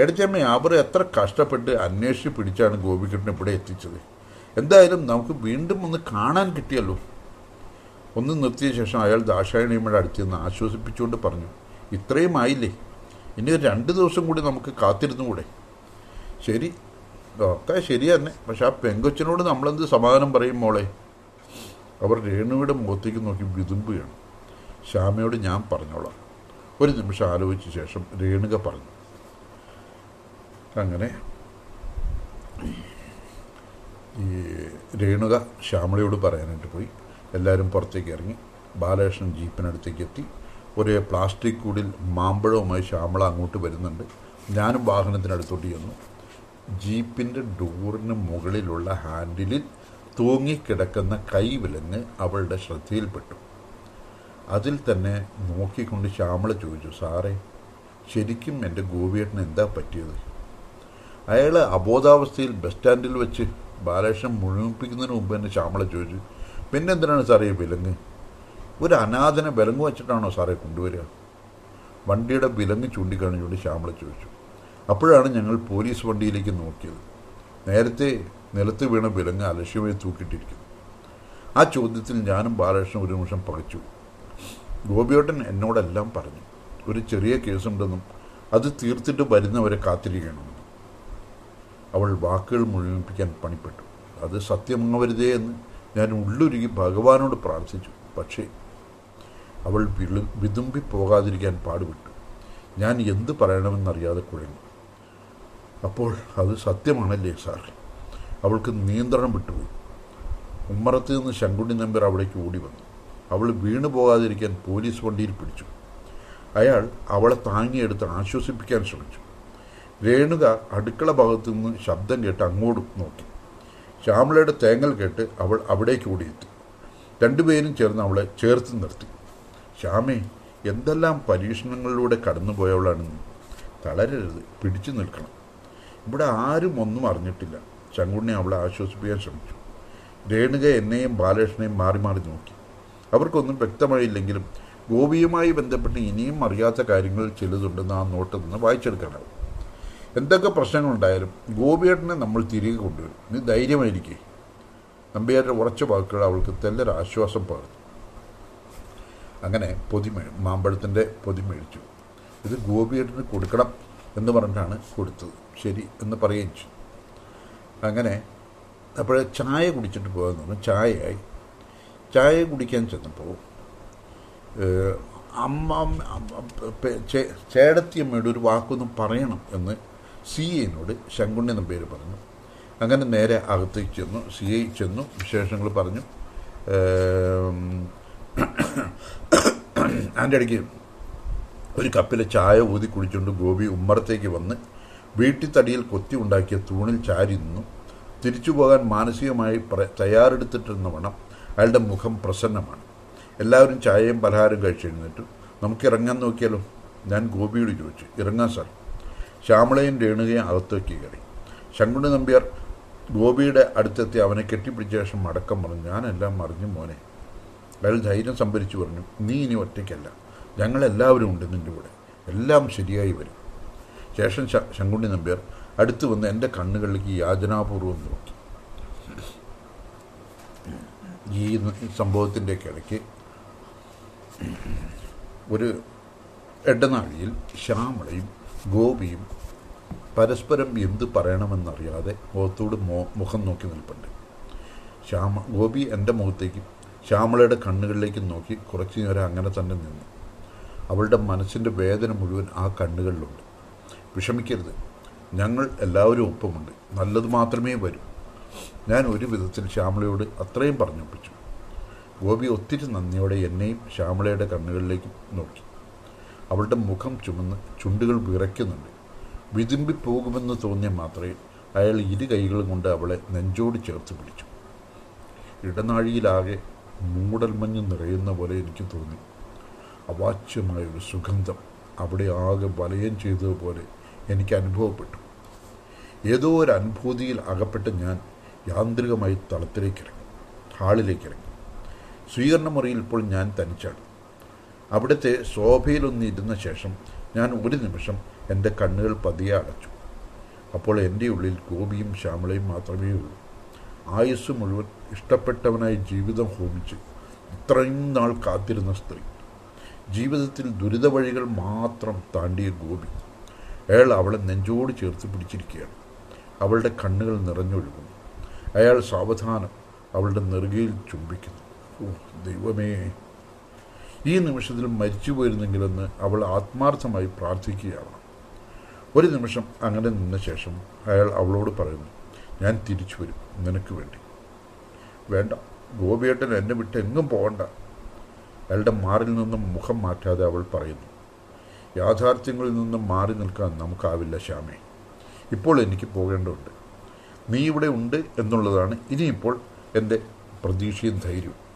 എടച്ചമ്മ അവർ എത്ര കഷ്ടപ്പെട്ട് അന്വേഷിച്ച് പിടിച്ചാണ് ഗോപികൃഷ്ണൻ ഇവിടെ എത്തിച്ചത്. എന്തായാലും നമുക്ക് വീണ്ടും ഒന്ന് കാണാൻ കിട്ടിയല്ലോ. ഒന്ന് നിർത്തിയ ശേഷം അയാൾ ദാക്ഷായണിയമ്മയുടെ അടുത്ത് നിന്ന് ആശ്വസിപ്പിച്ചുകൊണ്ട് പറഞ്ഞു ഇത്രയും ആയില്ലേ? ഇനി രണ്ട് ദിവസം കൂടി നമുക്ക് കാത്തിരുന്നുകൂടെ? ശരി ഒക്കെ ശരി തന്നെ. പക്ഷെ ആ പെങ്കൊച്ചിനോട് നമ്മളെന്ത് സമാധാനം പറയും മോളെ? അവർ രേണുവിടെ മുഖത്തേക്ക് നോക്കി വിതുമ്പുകയാണ്. ശ്യാമയോട് ഞാൻ പറഞ്ഞോളാം. ഒരു നിമിഷം ആലോചിച്ച ശേഷം രേണുക പറഞ്ഞു. അങ്ങനെ ഈ രേണുക ശ്യാമളയോട് പറയാനായിട്ട് പോയി. എല്ലാവരും പുറത്തേക്ക് ഇറങ്ങി. ബാലകൃഷ്ണൻ ജീപ്പിനടുത്തേക്ക് എത്തി. ഒരേ പ്ലാസ്റ്റിക് കൂടിൽ മാമ്പഴവുമായി ശ്യാമള അങ്ങോട്ട് വരുന്നുണ്ട്. ഞാനും വാഹനത്തിനടുത്തോട്ട് ചെന്നു. ജീപ്പിന്റെ ഡോറിന് മുകളിലുള്ള ഹാൻഡിലിൽ തൂങ്ങിക്കിടക്കുന്ന കൈവിലങ്ങ് അവളുടെ ശ്രദ്ധയിൽപ്പെട്ടു. അതിൽ തന്നെ നോക്കിക്കൊണ്ട് ശ്യാമള ചോദിച്ചു സാറേ ശരിക്കും എന്റെ ഗോപിയേട്ടന് എന്താ പറ്റിയത്? അയാൾ അബോധാവസ്ഥയിൽ ബസ് സ്റ്റാൻഡിൽ വെച്ച് ബാലകൃഷ്ണൻ മുഴുമിപ്പിക്കുന്നതിന് മുമ്പ് തന്നെ ശ്യാമള ചോദിച്ചു പിന്നെ എന്തിനാണ് സാറേ വിലങ്ങ്? ഒരു അനാഥനെ വിലങ്ങ് വെച്ചിട്ടാണോ സാറേ കൊണ്ടുവരിക? വണ്ടിയുടെ വിലങ്ങ് ചൂണ്ടിക്കാണിച്ചുകൊണ്ട് ശ്യാമള ചോദിച്ചു അപ്പോഴാണ് ഞങ്ങൾ പോലീസ് വണ്ടിയിലേക്ക് നോക്കിയത്. നേരത്തെ നിലത്ത് വീണ വിലങ്ങ് അലക്ഷ്യമായി തൂക്കിയിട്ടിരിക്കുന്നു. ആ ചോദ്യത്തിൽ ഞാനും ബാലകൃഷ്ണൻ ഒരു നിമിഷം പകച്ചു. ഗോപിയോട്ടൻ എന്നോടെല്ലാം പറഞ്ഞു ഒരു ചെറിയ കേസുണ്ടെന്നും അത് തീർത്തിട്ട് വരുന്നവരെ കാത്തിരിക്കണമെന്നും. അവൾ വാക്കുകൾ മുഴുമിപ്പിക്കാൻ പണിപ്പെട്ടു. അത് സത്യമാവരുതേ എന്ന് ഞാൻ ഉള്ളുരുകി ഭഗവാനോട് പ്രാർത്ഥിച്ചു. പക്ഷേ അവൾ വിളു വിതുമ്പി പോകാതിരിക്കാൻ പാടുപെട്ടു. ഞാൻ എന്ത് പറയണമെന്നറിയാതെ കുഴങ്ങി. അപ്പോൾ അത് സത്യമാണല്ലേ സാർ? അവൾക്ക് നിയന്ത്രണം വിട്ടുപോയി. ഉമ്മറത്ത് നിന്ന് ശങ്കുണ്ണി നമ്പർ അവിടേക്ക് ഓടി വന്നു. അവൾ വീണു പോകാതിരിക്കാൻ പോലീസ് വണ്ടിയിൽ പിടിച്ചു. അയാൾ അവളെ താങ്ങിയെടുത്ത് ആശ്വസിപ്പിക്കാൻ ശ്രമിച്ചു. രേണുക അടുക്കള ഭാഗത്തു നിന്ന് ശബ്ദം കേട്ട് അങ്ങോട്ടും നോക്കി. ശ്യാമളയുടെ തേങ്ങൽ കേട്ട് അവൾ അവിടേക്ക് ഓടിയെത്തി. രണ്ടുപേരും ചേർന്ന് അവളെ ചേർത്ത് നിർത്തി. ശ്യാമേ എന്തെല്ലാം പരീക്ഷണങ്ങളിലൂടെ കടന്നുപോയവളാണെന്ന് തളരരുത്. പിടിച്ചു നിൽക്കണം. ഇവിടെ ആരും ഒന്നും അറിഞ്ഞിട്ടില്ല. ശങ്കുണ്ണി അവളെ ആശ്വസിപ്പിക്കാൻ ശ്രമിച്ചു. രേണുക എന്നെയും ബാലകൃഷ്ണനെയും മാറി മാറി നോക്കി. അവർക്കൊന്നും വ്യക്തമായില്ലെങ്കിലും ഗോപിയുമായി ബന്ധപ്പെട്ട് ഇനിയും അറിയാത്ത കാര്യങ്ങൾ ചിലതുണ്ടെന്ന് ആ നോട്ടിൽ നിന്ന് വായിച്ചെടുക്കാനാവും. എന്തൊക്കെ പ്രശ്നങ്ങളുണ്ടായാലും ഗോപിയേട്ടനെ നമ്മൾ തിരികെ കൊണ്ടുവരും. നീ ധൈര്യമായിരിക്കേ. നമ്പ്യാരുടെ ഉറച്ച വാക്കുകൾ അവൾക്ക് തെല്ലൊരു ആശ്വാസം പകർന്നു. അങ്ങനെ പൊതി മാമ്പഴത്തിന്റെ പൊതി മേടിച്ചു ഇത് ഗോപിയേട്ടന് കൊടുക്കണം എന്ന് പറഞ്ഞാണ് കൊടുത്തത്. ശരി എന്ന് പറയുകയും ചെയ്തു. അങ്ങനെ അപ്പോൾ ചായ കുടിച്ചിട്ട് പോകാൻ പറഞ്ഞു. ചായയായി. ചായ കുടിക്കാൻ ചെന്നപ്പോൾ അമ്മ ചേടത്തിയമ്മയുടെ ഒരു വാക്കൊന്നും പറയണം എന്ന് സി എനോട് ശങ്കുണ്ണി പേര് പറഞ്ഞു. അങ്ങനെ നേരെ അകത്തേക്ക് ചെന്നു. സി ഐ ചെന്നു. വിശേഷങ്ങൾ പറഞ്ഞു. അതിന്റെ ഇടയ്ക്ക് ഒരു കപ്പിലെ ചായ ഊതി കുടിച്ചുകൊണ്ട് ഗോപി ഉമ്മറത്തേക്ക് വന്ന് വീട്ടിൽ തടിയിൽ കൊത്തി ഉണ്ടാക്കിയ തൂണിൽ ചാരി നിന്നു. തിരിച്ചു പോകാൻ മാനസികമായി പ്ര- തയ്യാറെടുത്തിട്ടിരുന്ന വണ്ണം അയാളുടെ മുഖം പ്രസന്നമാണ്. എല്ലാവരും ചായയും പലഹാരം കഴിച്ചെഴുന്നേറ്റു. നമുക്ക് ഇറങ്ങാൻ നോക്കിയാലോ? ഞാൻ ഗോപിയോട് ചോദിച്ചു. ഇറങ്ങാൻ സാർ. ശ്യാമളയും രേണുകയും അകത്തേക്ക് കയറി. ശങ്കുണ്ണി നമ്പ്യാർ ഗോപിയുടെ അടുത്തെത്തി അവനെ കെട്ടിപ്പിടിച്ച ശേഷം മടക്കം പറഞ്ഞു ഞാനെല്ലാം മറിഞ്ഞു മോനെ. അയാൾ ധൈര്യം സംഭരിച്ചു പറഞ്ഞു നീ ഇനി ഒറ്റയ്ക്കല്ല. ഞങ്ങളെല്ലാവരും ഉണ്ട് നിന്റെ കൂടെ. എല്ലാം ശരിയായി വരും. ശേഷം ശ- ശങ്കുണ്ണി നമ്പ്യാർ അടുത്തു വന്ന് എന്റെ കണ്ണുകളിലേക്ക് യാചനാപൂർവം നോക്കി. ഈ സംഭവത്തിന്റെയൊക്കെ ഇടയ്ക്ക് ഒരു എടനാഴിയിൽ ശ്യാമളയും ഗോപിയും പരസ്പരം എന്ത് പറയണമെന്നറിയാതെ മുഖത്തോട് മോ മുഖം നോക്കി നിൽപ്പുണ്ട്. ശ്യാമ ഗോപി എന്റെ മുഖത്തേക്കും ശ്യാമളയുടെ കണ്ണുകളിലേക്കും നോക്കി കുറച്ചു നേരം അങ്ങനെ തന്നെ നിന്നു. അവളുടെ മനസ്സിന്റെ വേദന മുഴുവൻ ആ കണ്ണുകളിലുണ്ട്. വിഷമിക്കരുത്. ഞങ്ങൾ എല്ലാവരും ഒപ്പമുണ്ട്. നല്ലത് മാത്രമേ വരൂ. ഞാൻ ഒരു വിധത്തിൽ ശ്യാമളയോട് അത്രയും പറഞ്ഞൊപ്പിച്ചു. ഗോപി ഒത്തിരി നന്ദിയോടെ എന്നെയും ശ്യാമളയുടെ കണ്ണുകളിലേക്ക് നോക്കി. അവളുടെ മുഖം ചുമന്ന് ചുണ്ടുകൾ വിറയ്ക്കുന്നുണ്ട്. വിതുമ്പി പോകുമെന്ന് തോന്നിയ മാത്രമേ അയാൾ ഇരു കൈകളും കൊണ്ട് അവളെ നെഞ്ചോട് ചേർത്ത് പിടിച്ചു. ഇടനാഴിയിലാകെ മൂടൽമഞ്ഞ് നിറയുന്ന പോലെ എനിക്ക് തോന്നി. അവാച്യമായൊരു സുഗന്ധം അവിടെ ആകെ വലയം ചെയ്തതുപോലെ എനിക്ക് അനുഭവപ്പെട്ടു. ഏതോ ഒരു അനുഭൂതിയിൽ അകപ്പെട്ട് ഞാൻ യാന്ത്രികമായി തളത്തിലേക്ക് ഇറങ്ങി ഹാളിലേക്ക് ഇറങ്ങി സ്വീകരണ മുറിയിൽ ഇപ്പോൾ ഞാൻ തനിച്ചാണ്. അവിടുത്തെ ശോഭയിലൊന്നിരുന്ന ശേഷം ഞാൻ ഒരു നിമിഷം എന്റെ കണ്ണുകൾ പതിയെ അടച്ചു. അപ്പോൾ എന്റെ ഉള്ളിൽ ഗോപിയും ശ്യാമളയും മാത്രമേ ഉള്ളൂ. ആയുസ് മുഴുവൻ ഇഷ്ടപ്പെട്ടവനായി ജീവിതം ഹോമിച്ച് ഇത്രയും നാൾ കാത്തിരുന്ന സ്ത്രീ. ജീവിതത്തിൽ ദുരിത വഴികൾ മാത്രം താണ്ടിയ ഗോപി. അയാൾ അവളെ നെഞ്ചോട് ചേർത്ത് പിടിച്ചിരിക്കുകയാണ്. അവളുടെ കണ്ണുകൾ നിറഞ്ഞൊഴുകുന്നു. അയാൾ സാവധാനം അവളുടെ നെറുകയിൽ ചുംബിക്കുന്നു. ഓ ദൈവമേ. ഈ നിമിഷത്തിൽ മരിച്ചു പോയിരുന്നെങ്കിലെന്ന് അവൾ ആത്മാർത്ഥമായി പ്രാർത്ഥിക്കുകയാണ്. ഒരു നിമിഷം അങ്ങനെ നിന്ന ശേഷം അയാൾ അവളോട് പറയുന്നു ഞാൻ തിരിച്ചു വരും നിനക്ക് വേണ്ടി. വേണ്ട ഗോപിയേട്ടൻ എന്നെ വിട്ട് എങ്ങും പോകണ്ട. അയാളുടെ മാറിൽ നിന്നും മുഖം മാറ്റാതെ അവൾ പറയുന്നു യാഥാർത്ഥ്യങ്ങളിൽ നിന്നും മാറി നിൽക്കാൻ നമുക്കാവില്ല ശ്യാമേ. ഇപ്പോൾ എനിക്ക് പോകേണ്ടതുണ്ട്. നീ ഇവിടെ ഉണ്ട് എന്നുള്ളതാണ് ഇനിയിപ്പോൾ എന്റെ പ്രതീക്ഷയും ധൈര്യവും.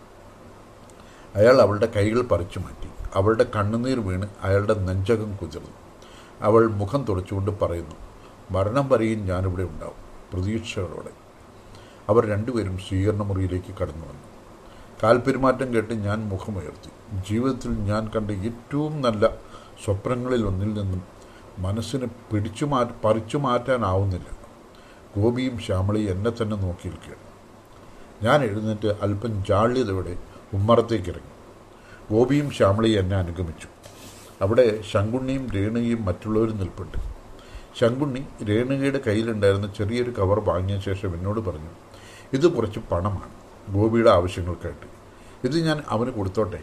അയാൾ അവളുടെ കൈകൾ പറിച്ചു മാറ്റി. അവളുടെ കണ്ണുനീർ വീണ് അയാളുടെ നെഞ്ചകം കുതിർന്നു. അവൾ മുഖം തുടച്ചുകൊണ്ട് പറയുന്നു മരണം വരെയും ഞാനിവിടെ ഉണ്ടാവും പ്രതീക്ഷകളോടെ. അവർ രണ്ടുപേരും സ്വീകരണ മുറിയിലേക്ക് കടന്നു വന്നു. കാൽപെരുമാറ്റം കേട്ട് ഞാൻ മുഖമുയർത്തി. ജീവിതത്തിൽ ഞാൻ കണ്ട ഏറ്റവും നല്ല സ്വപ്നങ്ങളിൽ ഒന്നിൽ നിന്നും മനസ്സിന് പിടിച്ചു മാ പറിച്ചു മാറ്റാനാവുന്നില്ല. ഗോപിയും ശ്യാമളയും എന്നെ തന്നെ നോക്കി നിൽക്കുകയാണ് ഞാൻ എഴുന്നേറ്റ് അല്പം ജാള്യതയോടെ ഉമ്മറത്തേക്ക് ഇറങ്ങി ഗോപിയും ശ്യാമളയും എന്നെ അനുഗമിച്ചു. അവിടെ ശങ്കുണ്ണിയും രേണുകയും മറ്റുള്ളവരും നിൽപ്പുണ്ട്. ശങ്കുണ്ണി രേണുകയുടെ കയ്യിലുണ്ടായിരുന്ന ചെറിയൊരു കവർ വാങ്ങിയ ശേഷം എന്നോട് പറഞ്ഞു ഇത് കുറച്ച് പണമാണ്. ഗോപിയുടെ ആവശ്യങ്ങൾക്കായിട്ട്. ഇത് ഞാൻ അവന് കൊടുത്തോട്ടെ?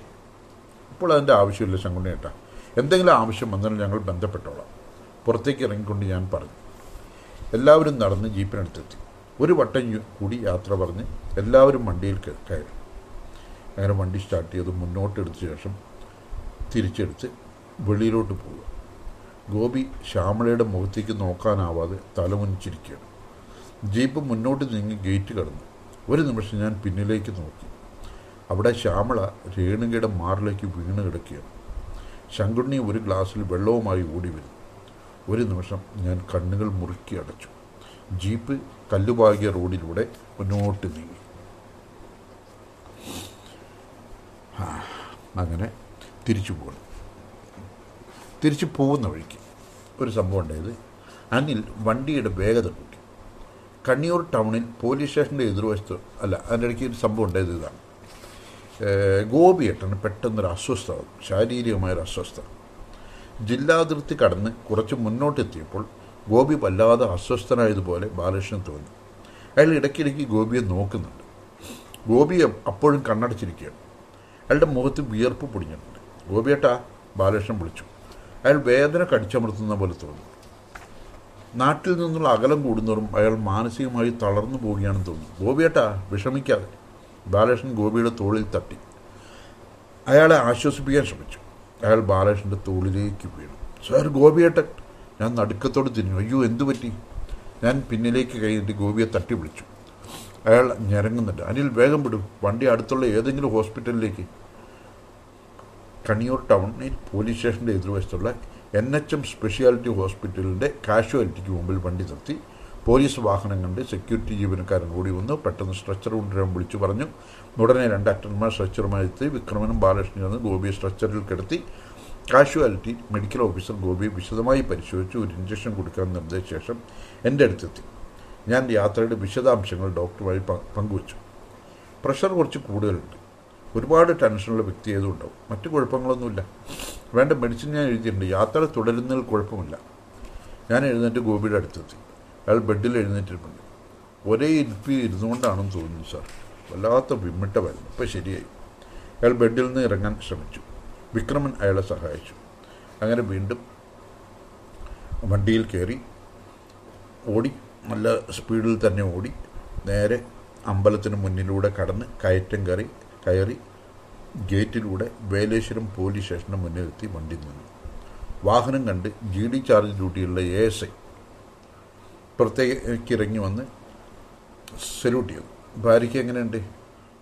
ഇപ്പോൾ അതിന്റെ ആവശ്യമില്ല ശങ്കുണ്ണി എന്തെങ്കിലും ആവശ്യം വന്നാൽ ഞങ്ങൾ ബന്ധപ്പെട്ടോളാം. പുറത്തേക്ക് ഇറങ്ങിക്കൊണ്ട് ഞാൻ പറഞ്ഞു. എല്ലാവരും നടന്ന് ജീപ്പിനടുത്തെത്തി. ഒരു വട്ടം കൂടി യാത്ര പറഞ്ഞ് എല്ലാവരും വണ്ടിയിൽ കയറി. അങ്ങനെ വണ്ടി സ്റ്റാർട്ട് ചെയ്ത് മുന്നോട്ടെടുത്ത ശേഷം തിരിച്ചെടുത്ത് വെളിയിലോട്ട് പോവുക. ഗോപി ശ്യാമളയുടെ മുഖത്തേക്ക് നോക്കാനാവാതെ തലമുനിച്ചിരിക്കുകയാണ്. ജീപ്പ് മുന്നോട്ട് നീങ്ങി ഗേറ്റ് കടന്നു. ഒരു നിമിഷം ഞാൻ പിന്നിലേക്ക് നോക്കി. അവിടെ ശ്യാമള രേണുകയുടെ മാറിലേക്ക് വീണ് കിടക്കുകയാണ്. ശങ്കുണ്ണി ഒരു ഗ്ലാസ്സിൽ വെള്ളവുമായി ഓടി വരും. ഒരു നിമിഷം ഞാൻ കണ്ണുകൾ മുറുക്കി അടച്ചു. ജീപ്പ് കല്ലുപാകിയ റോഡിലൂടെ മുന്നോട്ട് നീങ്ങി. അങ്ങനെ തിരിച്ചു പോകണം തിരിച്ചു പോകുന്ന വഴിക്ക് ഒരു സംഭവം ഉണ്ടായത് അനിൽ വണ്ടിയുടെ വേഗത കൂട്ടി കണ്ണിയൂർ ടൗണിൽ പോലീസ് സ്റ്റേഷന്റെ എതിർവശത്ത് അല്ല അതിന്റെ ഇടയ്ക്ക് ഒരു സംഭവം ഉണ്ടായത് ഇതാണ്. ഗോപിയേട്ടന് പെട്ടെന്നൊരു അസ്വസ്ഥത. ശാരീരികമായൊരു അസ്വസ്ഥത. ജില്ലാതിർത്തി കടന്ന് കുറച്ച് മുന്നോട്ടെത്തിയപ്പോൾ ഗോപി വല്ലാതെ അസ്വസ്ഥനായതുപോലെ ബാലകൃഷ്ണൻ തോന്നി. അയാൾ ഇടയ്ക്കിടയ്ക്ക് ഗോപിയെ നോക്കുന്നുണ്ട്. ഗോപി അപ്പോഴും കണ്ണടച്ചിരിക്കുകയാണ്. അയാളുടെ മുഖത്ത് വിയർപ്പ് പൊടിഞ്ഞിട്ടുണ്ട്. ഗോപിയേട്ടാ ബാലകൃഷ്ണൻ വിളിച്ചു. അയാൾ വേദന കടിച്ചമർത്തുന്ന പോലെ തോന്നി. നാട്ടിൽ നിന്നുള്ള അകലം കൂടുന്നവരും അയാൾ മാനസികമായി തളർന്നു പോവുകയാണെന്ന് തോന്നുന്നു ഗോപിയേട്ടാ വിഷമിക്കാതെ. ബാലകൃഷ്ണൻ ഗോപിയുടെ തോളിൽ തട്ടി. അയാളെ ആശ്വസിപ്പിക്കാൻ ശ്രമിച്ചു. അയാൾ ബാലകൃഷ്ണന്റെ തോളിലേക്ക് വീണു. സാർ ഗോപിയേട്ടൻ. ഞാൻ നടുക്കത്തോട് തിരിഞ്ഞു. അയ്യോ എന്തു പറ്റി? ഞാൻ പിന്നിലേക്ക് കഴിഞ്ഞിട്ട് ഗോപിയെ തട്ടി വിളിച്ചു. അയാൾ ഞരങ്ങുന്നുണ്ട്. അനിൽ വേഗം വിടും. വണ്ടി അടുത്തുള്ള ഏതെങ്കിലും ഹോസ്പിറ്റലിലേക്ക്. കണിയൂർ ടൗണിൽ പോലീസ് സ്റ്റേഷന്റെ എതിർവശത്തുള്ള എൻ എച്ച് എം സ്പെഷ്യാലിറ്റി ഹോസ്പിറ്റലിന്റെ കാഷ്വാലിറ്റിക്ക് മുമ്പിൽ വണ്ടി നിർത്തി. പോലീസ് വാഹനം കണ്ട് സെക്യൂരിറ്റി ജീവനക്കാരൻ ഓടി വന്നു പെട്ടെന്ന് സ്ട്രെച്ചർ കൊണ്ടുവരാൻ വിളിച്ചു പറഞ്ഞു. ഉടനെ രണ്ട് ആക്ടർമാർ സ്ട്രെച്ചറുമായി എത്തി. വിക്രമനും ബാലകൃഷ്ണനും വന്ന് ഗോപിയെ സ്ട്രെച്ചറിൽ കിടത്തി. കാഷ്വാലിറ്റി മെഡിക്കൽ ഓഫീസർ ഗോപിയെ വിശദമായി പരിശോധിച്ച്. ഒരു ഇഞ്ചക്ഷൻ കൊടുക്കാൻ നിർദ്ദേശിച്ച ശേഷം എന്റെ അടുത്തെത്തി. ഞാൻ യാത്രയുടെ വിശദാംശങ്ങൾ ഡോക്ടറുമായി പങ്കുവച്ചു. പ്രഷർ കുറച്ച് കൂടുതലുണ്ട്. ഒരുപാട് ടെൻഷനുള്ള വ്യക്തി ഏതുണ്ടാവും മറ്റു കുഴപ്പങ്ങളൊന്നുമില്ല. വേണ്ട മെഡിസിൻ ഞാൻ എഴുതിയിട്ടുണ്ട്. യാത്ര തുടരുന്നതിൽ കുഴപ്പമില്ല. ഞാൻ എഴുന്നേറ്റ് ഗോപിയുടെ അടുത്തെത്തി. അയാൾ ബെഡിൽ എഴുന്നേറ്റിരിപ്പുണ്ട്. ഒരേ ഇരിപ്പി ഇരുന്നുകൊണ്ടാണെന്ന് തോന്നുന്നു സാർ. വല്ലാത്ത വിമ്മിട്ടമായിരുന്നു ഇപ്പം ശരിയായി. അയാൾ ബെഡിൽ നിന്ന് ഇറങ്ങാൻ ശ്രമിച്ചു. വിക്രമൻ അയാളെ സഹായിച്ചു. അങ്ങനെ വീണ്ടും വണ്ടിയിൽ കയറി ഓടി നല്ല സ്പീഡിൽ തന്നെ ഓടി നേരെ അമ്പലത്തിന് മുന്നിലൂടെ കടന്ന് കയറ്റം കയറി കയറി ഗേറ്റിലൂടെ വേലേശ്വരം പോലീസ് സ്റ്റേഷന് മുന്നിലെത്തി വണ്ടി നിന്നു. വാഹനം കണ്ട് ജി ഡി ചാർജ് ഡ്യൂട്ടിയുള്ള എ എസ് ഐ പുറത്തേക്ക് ഇറങ്ങി വന്ന് സല്യൂട്ട് ചെയ്തു. ഭാര്യയ്ക്ക് എങ്ങനെയുണ്ട്?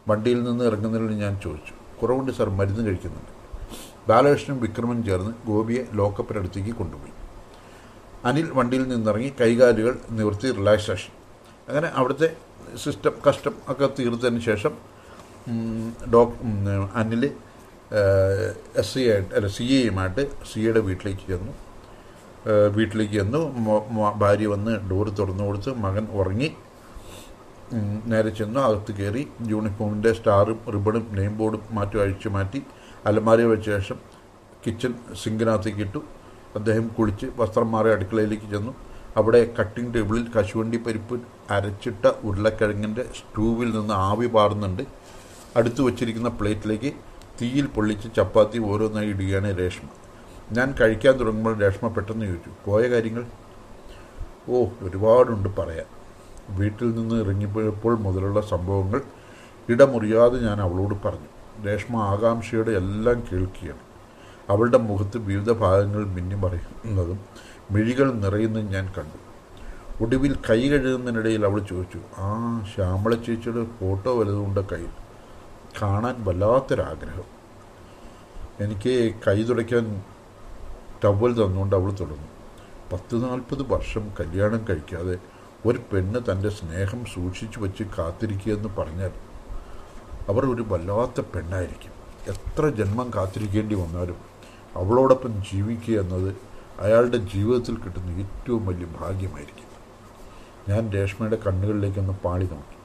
വണ്ടിയിൽ നിന്ന് ഇറങ്ങുന്നതിൽ ഞാൻ ചോദിച്ചു. കുറവുണ്ട് സാർ മരുന്ന് കഴിക്കുന്നുണ്ട്. ബാലകൃഷ്ണനും വിക്രമനും ചേർന്ന് ഗോപിയെ ലോക്കപ്പിനടുത്തേക്ക് കൊണ്ടുപോയി. അനിൽ വണ്ടിയിൽ നിന്നിറങ്ങി കൈകാലുകൾ നിവർത്തി റിലാക്സേഷൻ അങ്ങനെ അവിടുത്തെ സിസ്റ്റം കഷ്ടം ഒക്കെ തീർത്തതിന് ശേഷം ഡോക് അനിൽ എസ് സി ആയിട്ട് അല്ല സി എയുമായിട്ട് സി എയുടെ വീട്ടിലേക്ക് ചെന്നു. വീട്ടിലേക്ക് മോ- ഭാര്യ വന്ന് ഡോറ് തുറന്നു കൊടുത്ത് മകൻ ഉറങ്ങി. നേരെ ചെന്നു. അകത്ത് കയറി യൂണിഫോമിന്റെ സ്റ്റാറും റിബണും നെയിം ബോർഡും മാറ്റി അഴിച്ചു മാറ്റി. അലമാരി വെച്ച ശേഷം കിച്ചൺ സിങ്കിനകത്തേക്ക് ഇട്ടു. അദ്ദേഹം കുളിച്ച് വസ്ത്രം മാറി അടുക്കളയിലേക്ക് ചെന്നു. അവിടെ കട്ടിംഗ് ടേബിളിൽ കശുവണ്ടി പരിപ്പ് അരച്ചിട്ട ഉരുളക്കിഴങ്ങിന്റെ സ്റ്റൂവിൽ നിന്ന് ആവി പാറുന്നുണ്ട്. അടുത്ത് വച്ചിരിക്കുന്ന പ്ലേറ്റിലേക്ക് തീയിൽ പൊള്ളിച്ച് ചപ്പാത്തി ഓരോന്നായി ഇടുകയാണ് രേഷ്മ. ഞാൻ കഴിക്കാൻ തുടങ്ങുമ്പോൾ രേഷ്മ പെട്ടെന്ന് ചോദിച്ചു പോയ കാര്യങ്ങൾ? ഓ ഒരുപാടുണ്ട് പറയാൻ. വീട്ടിൽ നിന്ന് ഇറങ്ങിപ്പോയപ്പോൾ മുതലുള്ള സംഭവങ്ങൾ ഇടമുറിയാതെ ഞാൻ അവളോട് പറഞ്ഞു. രേഷ്മ ആകാംക്ഷയുടെ എല്ലാം കേൾക്കുകയാണ്. അവളുടെ മുഖത്ത് വിവിധ ഭാഗങ്ങൾ മിന്നി പറയുന്നതും മിഴികൾ നിറയുന്നതും ഞാൻ കണ്ടു. ഒടുവിൽ കൈ കഴുകുന്നതിനിടയിൽ അവൾ ചോദിച്ചു ആ ശ്യാമള ചേച്ചിയുടെ ഫോട്ടോ വലുതുകൊണ്ട് കയ്യിൽ. കാണാൻ വല്ലാത്തൊരാഗ്രഹം. എനിക്ക് കൈ തുടയ്ക്കാൻ ടവൽ തന്നുകൊണ്ട് അവൾ തുടങ്ങും. പത്ത് നാൽപ്പത് വർഷം കല്യാണം കഴിക്കാതെ ഒരു പെണ്ണ് തന്റെ സ്നേഹം സൂക്ഷിച്ചു വെച്ച് കാത്തിരിക്കുകയെന്ന് പറഞ്ഞാൽ അവർ ഒരു വല്ലാത്ത പെണ്ണായിരിക്കും. എത്ര ജന്മം കാത്തിരിക്കേണ്ടി വന്നാലും അവളോടൊപ്പം ജീവിക്കുക എന്നത് അയാളുടെ ജീവിതത്തിൽ കിട്ടുന്ന ഏറ്റവും വലിയ ഭാഗ്യമായിരിക്കും. ഞാൻ രേഷ്മയുടെ കണ്ണുകളിലേക്കൊന്ന് പാളി നോക്കി.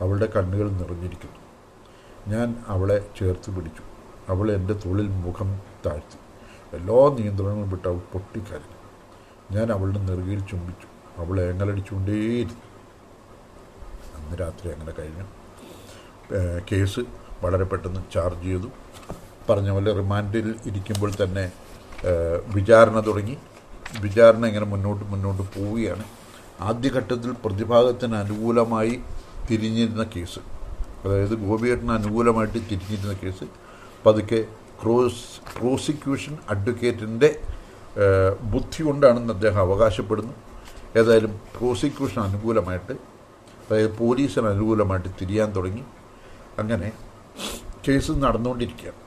അവളുടെ കണ്ണുകൾ നിറഞ്ഞിരിക്കുന്നു. ഞാൻ അവളെ ചേർത്ത് പിടിച്ചു. അവൾ എന്റെ തൊഴിൽ മുഖം താഴ്ത്തി. എല്ലാ നിയന്ത്രണങ്ങളും വിട്ട് അവൾ പൊട്ടിക്കരഞ്ഞു. ഞാൻ അവളുടെ നെറുകയിൽ ചുംബിച്ചു. അവൾ ഏങ്ങലടിച്ചുകൊണ്ടേയിരുന്നു. അന്ന് രാത്രി അങ്ങനെ കഴിഞ്ഞു. കേസ് വളരെ പെട്ടെന്ന് ചാർജ് ചെയ്തു. പറഞ്ഞ പോലെ റിമാൻഡിൽ ഇരിക്കുമ്പോൾ തന്നെ വിചാരണ തുടങ്ങി. വിചാരണ ഇങ്ങനെ മുന്നോട്ട് മുന്നോട്ട് പോവുകയാണ്. ആദ്യഘട്ടത്തിൽ പ്രതിഭാഗത്തിന് അനുകൂലമായി തിരിഞ്ഞിരുന്ന കേസ്. അതായത് ഗോപിയേട്ടന് അനുകൂലമായിട്ട് തിരിഞ്ഞിരുന്ന കേസ്. പതുക്കെ ക്രോസ് പ്രോസിക്യൂഷൻ അഡ്വക്കേറ്റിന്റെ ബുദ്ധി കൊണ്ടാണെന്ന് അദ്ദേഹം അവകാശപ്പെടുന്നു. ഏതായാലും പ്രോസിക്യൂഷൻ അനുകൂലമായിട്ട് അതായത് പോലീസിന് അനുകൂലമായിട്ട് തിരിയാൻ തുടങ്ങി. അങ്ങനെ കേസ് നടന്നുകൊണ്ടിരിക്കുകയാണ്.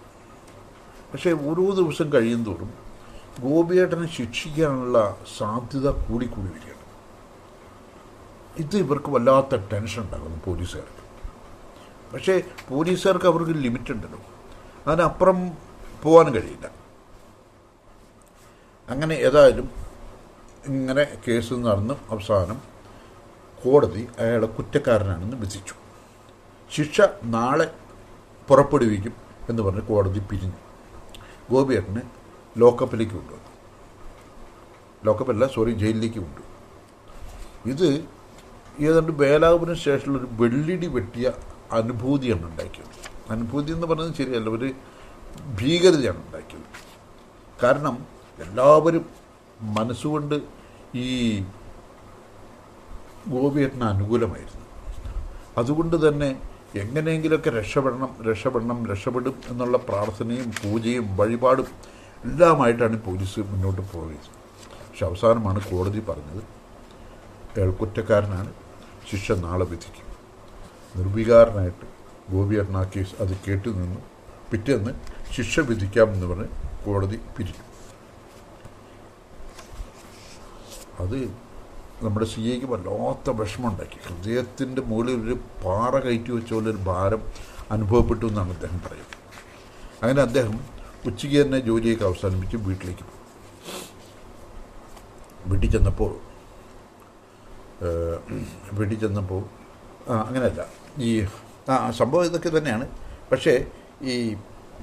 പക്ഷേ ഓരോ ദിവസം കഴിയും തോറും ഗോപിയേട്ടനെ ശിക്ഷിക്കാനുള്ള സാധ്യത കൂടിക്കൂടി വരികയാണ് ഇത് ഇവർക്ക് വല്ലാത്ത ടെൻഷൻ ഉണ്ടാകുന്നു പോലീസുകാർക്ക്. പക്ഷേ പോലീസുകാർക്ക് അവർക്ക് ലിമിറ്റ് ഉണ്ടല്ലോ. അതിനപ്പുറം പോകാൻ കഴിയില്ല. അങ്ങനെ ഏതായാലും ഇങ്ങനെ കേസ് നടന്ന്. അവസാനം കോടതി അയാളെ കുറ്റക്കാരനാണെന്ന് വിധിച്ചു. ശിക്ഷ നാളെ പുറപ്പെടുവിക്കും എന്ന് പറഞ്ഞ് കോടതി പിരിഞ്ഞു. ഗോപിയേട്ടനെ ലോക്കപ്പിലേക്ക് കൊണ്ടുവന്നു. ലോക്കപ്പല്ല സോറി ജയിലിലേക്ക് കൊണ്ടു ഇത് ഏതാണ്ട് വേലാപുരം സ്റ്റേഷനിൽ ഒരു വെള്ളിടി വെട്ടിയ അനുഭൂതിയാണ് ഉണ്ടാക്കിയത്. അനുഭൂതി എന്ന് പറഞ്ഞത് ശരിയല്ല. ഒരു ഭീകരതയാണ് ഉണ്ടാക്കിയത്. കാരണം എല്ലാവരും മനസ്സുകൊണ്ട് ഈ ഗോപിയേട്ടന് അനുകൂലമായിരുന്നു. അതുകൊണ്ട് തന്നെ എങ്ങനെയെങ്കിലുമൊക്കെ രക്ഷപ്പെടണം രക്ഷപ്പെടണം രക്ഷപ്പെടും എന്നുള്ള പ്രാർത്ഥനയും പൂജയും വഴിപാടും എല്ലാമായിട്ടാണ് പോലീസ് മുന്നോട്ട് പോയത്. പക്ഷെ അവസാനമാണ് കോടതി പറഞ്ഞത് കുറ്റക്കാരനാണ് ശിക്ഷ നാളെ വിധിക്കും. നിർവികാരനായിട്ട് ഗോപിയേട്ടൻ ആ കേസ് അത് കേട്ടു നിന്നു പിറ്റേന്ന് ശിക്ഷ വിധിക്കാമെന്ന് പറഞ്ഞ് കോടതി പിരിഞ്ഞു. അത് നമ്മുടെ സി എക്ക് വല്ലാത്ത വിഷമമുണ്ടാക്കി. ഹൃദയത്തിന്റെ മുകളിൽ ഒരു പാറ കയറ്റി വെച്ച പോലെ ഒരു ഭാരം അനുഭവപ്പെട്ടു എന്നാണ് അദ്ദേഹം പറയുന്നത്. അങ്ങനെ അദ്ദേഹം ഉച്ചയ്ക്ക് തന്നെ ജോലിയൊക്കെ അവസാനിപ്പിച്ച് വീട്ടിലേക്ക് പോയി. വീട്ടിൽ ചെന്നപ്പോൾ വീട്ടിൽ ചെന്നപ്പോൾ ആ അങ്ങനെയല്ല. ഈ ആ സംഭവം ഇതൊക്കെ തന്നെയാണ്. പക്ഷേ ഈ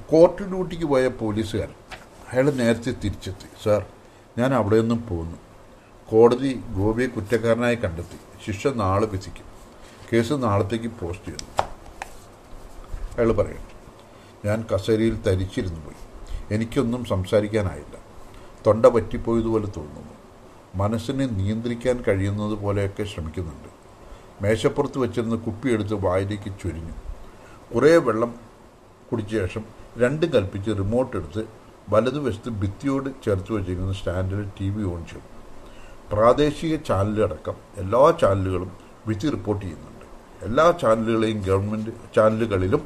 കോർട്ട് ഡ്യൂട്ടിക്ക് പോയ പോലീസുകാരൻ അയാൾ നേരത്തെ തിരിച്ചെത്തി. സാർ ഞാൻ അവിടെ നിന്നും പോന്നു കോടതി ഗോപിയെ കുറ്റക്കാരനായി കണ്ടെത്തി. ശിക്ഷ നാളെ വിധിക്കും. കേസ് നാളത്തേക്ക് പോസ്റ്റ് ചെയ്തു. അയാൾ പറയണം ഞാൻ കസേരയിൽ തരിച്ചിരുന്നു പോയി. എനിക്കൊന്നും സംസാരിക്കാനായില്ല. തൊണ്ട പറ്റിപ്പോയതുപോലെ തോന്നുന്നു. മനസ്സിനെ നിയന്ത്രിക്കാൻ കഴിയുന്നത് പോലെയൊക്കെ ശ്രമിക്കുന്നുണ്ട്. മേശപ്പുറത്ത് വെച്ചിരുന്ന കുപ്പിയെടുത്ത് വായിലേക്ക് ചൊരിഞ്ഞു. കുറേ വെള്ളം കുടിച്ച ശേഷം രണ്ടും കൽപ്പിച്ച് റിമോട്ട് എടുത്ത് വലതുവശത്ത് ഭിത്തിയോട് ചേർത്ത് വെച്ചിരിക്കുന്ന സ്റ്റാൻഡിൽ ടി വി ഓൺ ചെയ്തു പ്രാദേശിക ചാനലടക്കം എല്ലാ ചാനലുകളും വിധി റിപ്പോർട്ട് ചെയ്യുന്നുണ്ട്. എല്ലാ ചാനലുകളെയും ഗവൺമെന്റ് ചാനലുകളിലും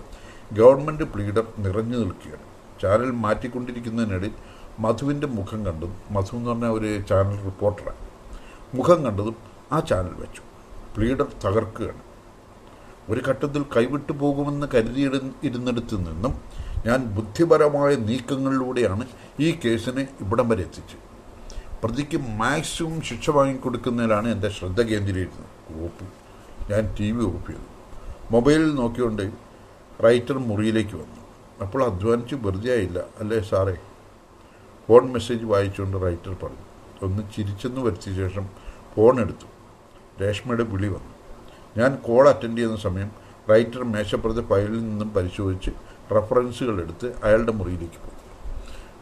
ഗവൺമെന്റ് പ്ലീഡർ നിറഞ്ഞു നിൽക്കുകയാണ്. ചാനൽ മാറ്റിക്കൊണ്ടിരിക്കുന്നതിനിടയിൽ മധുവിന്റെ മുഖം കണ്ടതും മധു എന്ന് പറഞ്ഞ ഒരു ചാനൽ റിപ്പോർട്ടറാണ് മുഖം കണ്ടതും ആ ചാനൽ വെച്ചു. പ്ലീഡർ തകർക്കുകയാണ്. ഒരു ഘട്ടത്തിൽ കൈവിട്ടു പോകുമെന്ന് കരുതിയിട ഇരുന്നിടത്ത് നിന്നും ഞാൻ ബുദ്ധിപരമായ നീക്കങ്ങളിലൂടെയാണ് ഈ കേസിനെ ഇവിടം വരെ എത്തിച്ചത്. പ്രതിക്ക് മാക്സിമം ശിക്ഷ വാങ്ങിക്കൊടുക്കുന്നതിലാണ് എന്റെ ശ്രദ്ധ കേന്ദ്രീകരിക്കുന്നത് ഓപ്പ് ഞാൻ ടി വി ഓപ്പ് ചെയ്തു. മൊബൈലിൽ നോക്കിക്കൊണ്ട് റൈറ്റർ മുറിയിലേക്ക് വന്നു. അപ്പോൾ അധ്വാനിച്ച് വെറുതെ ആയില്ല. അല്ലേ സാറേ? ഫോൺ മെസ്സേജ് വായിച്ചുകൊണ്ട് റൈറ്റർ പറഞ്ഞു. ഒന്ന് ചിരിച്ചെന്ന് വരുത്തിയ ശേഷം ഫോൺ എടുത്തു. രേഷ്മയുടെ വിളി വന്നു. ഞാൻ കോൾ അറ്റൻഡ് ചെയ്യുന്ന സമയം റൈറ്റർ മേശപ്പുറത്തെ ഫയലിൽ നിന്നും പരിശോധിച്ച് റെഫറൻസുകൾ എടുത്ത് അയാളുടെ മുറിയിലേക്ക് പോയി.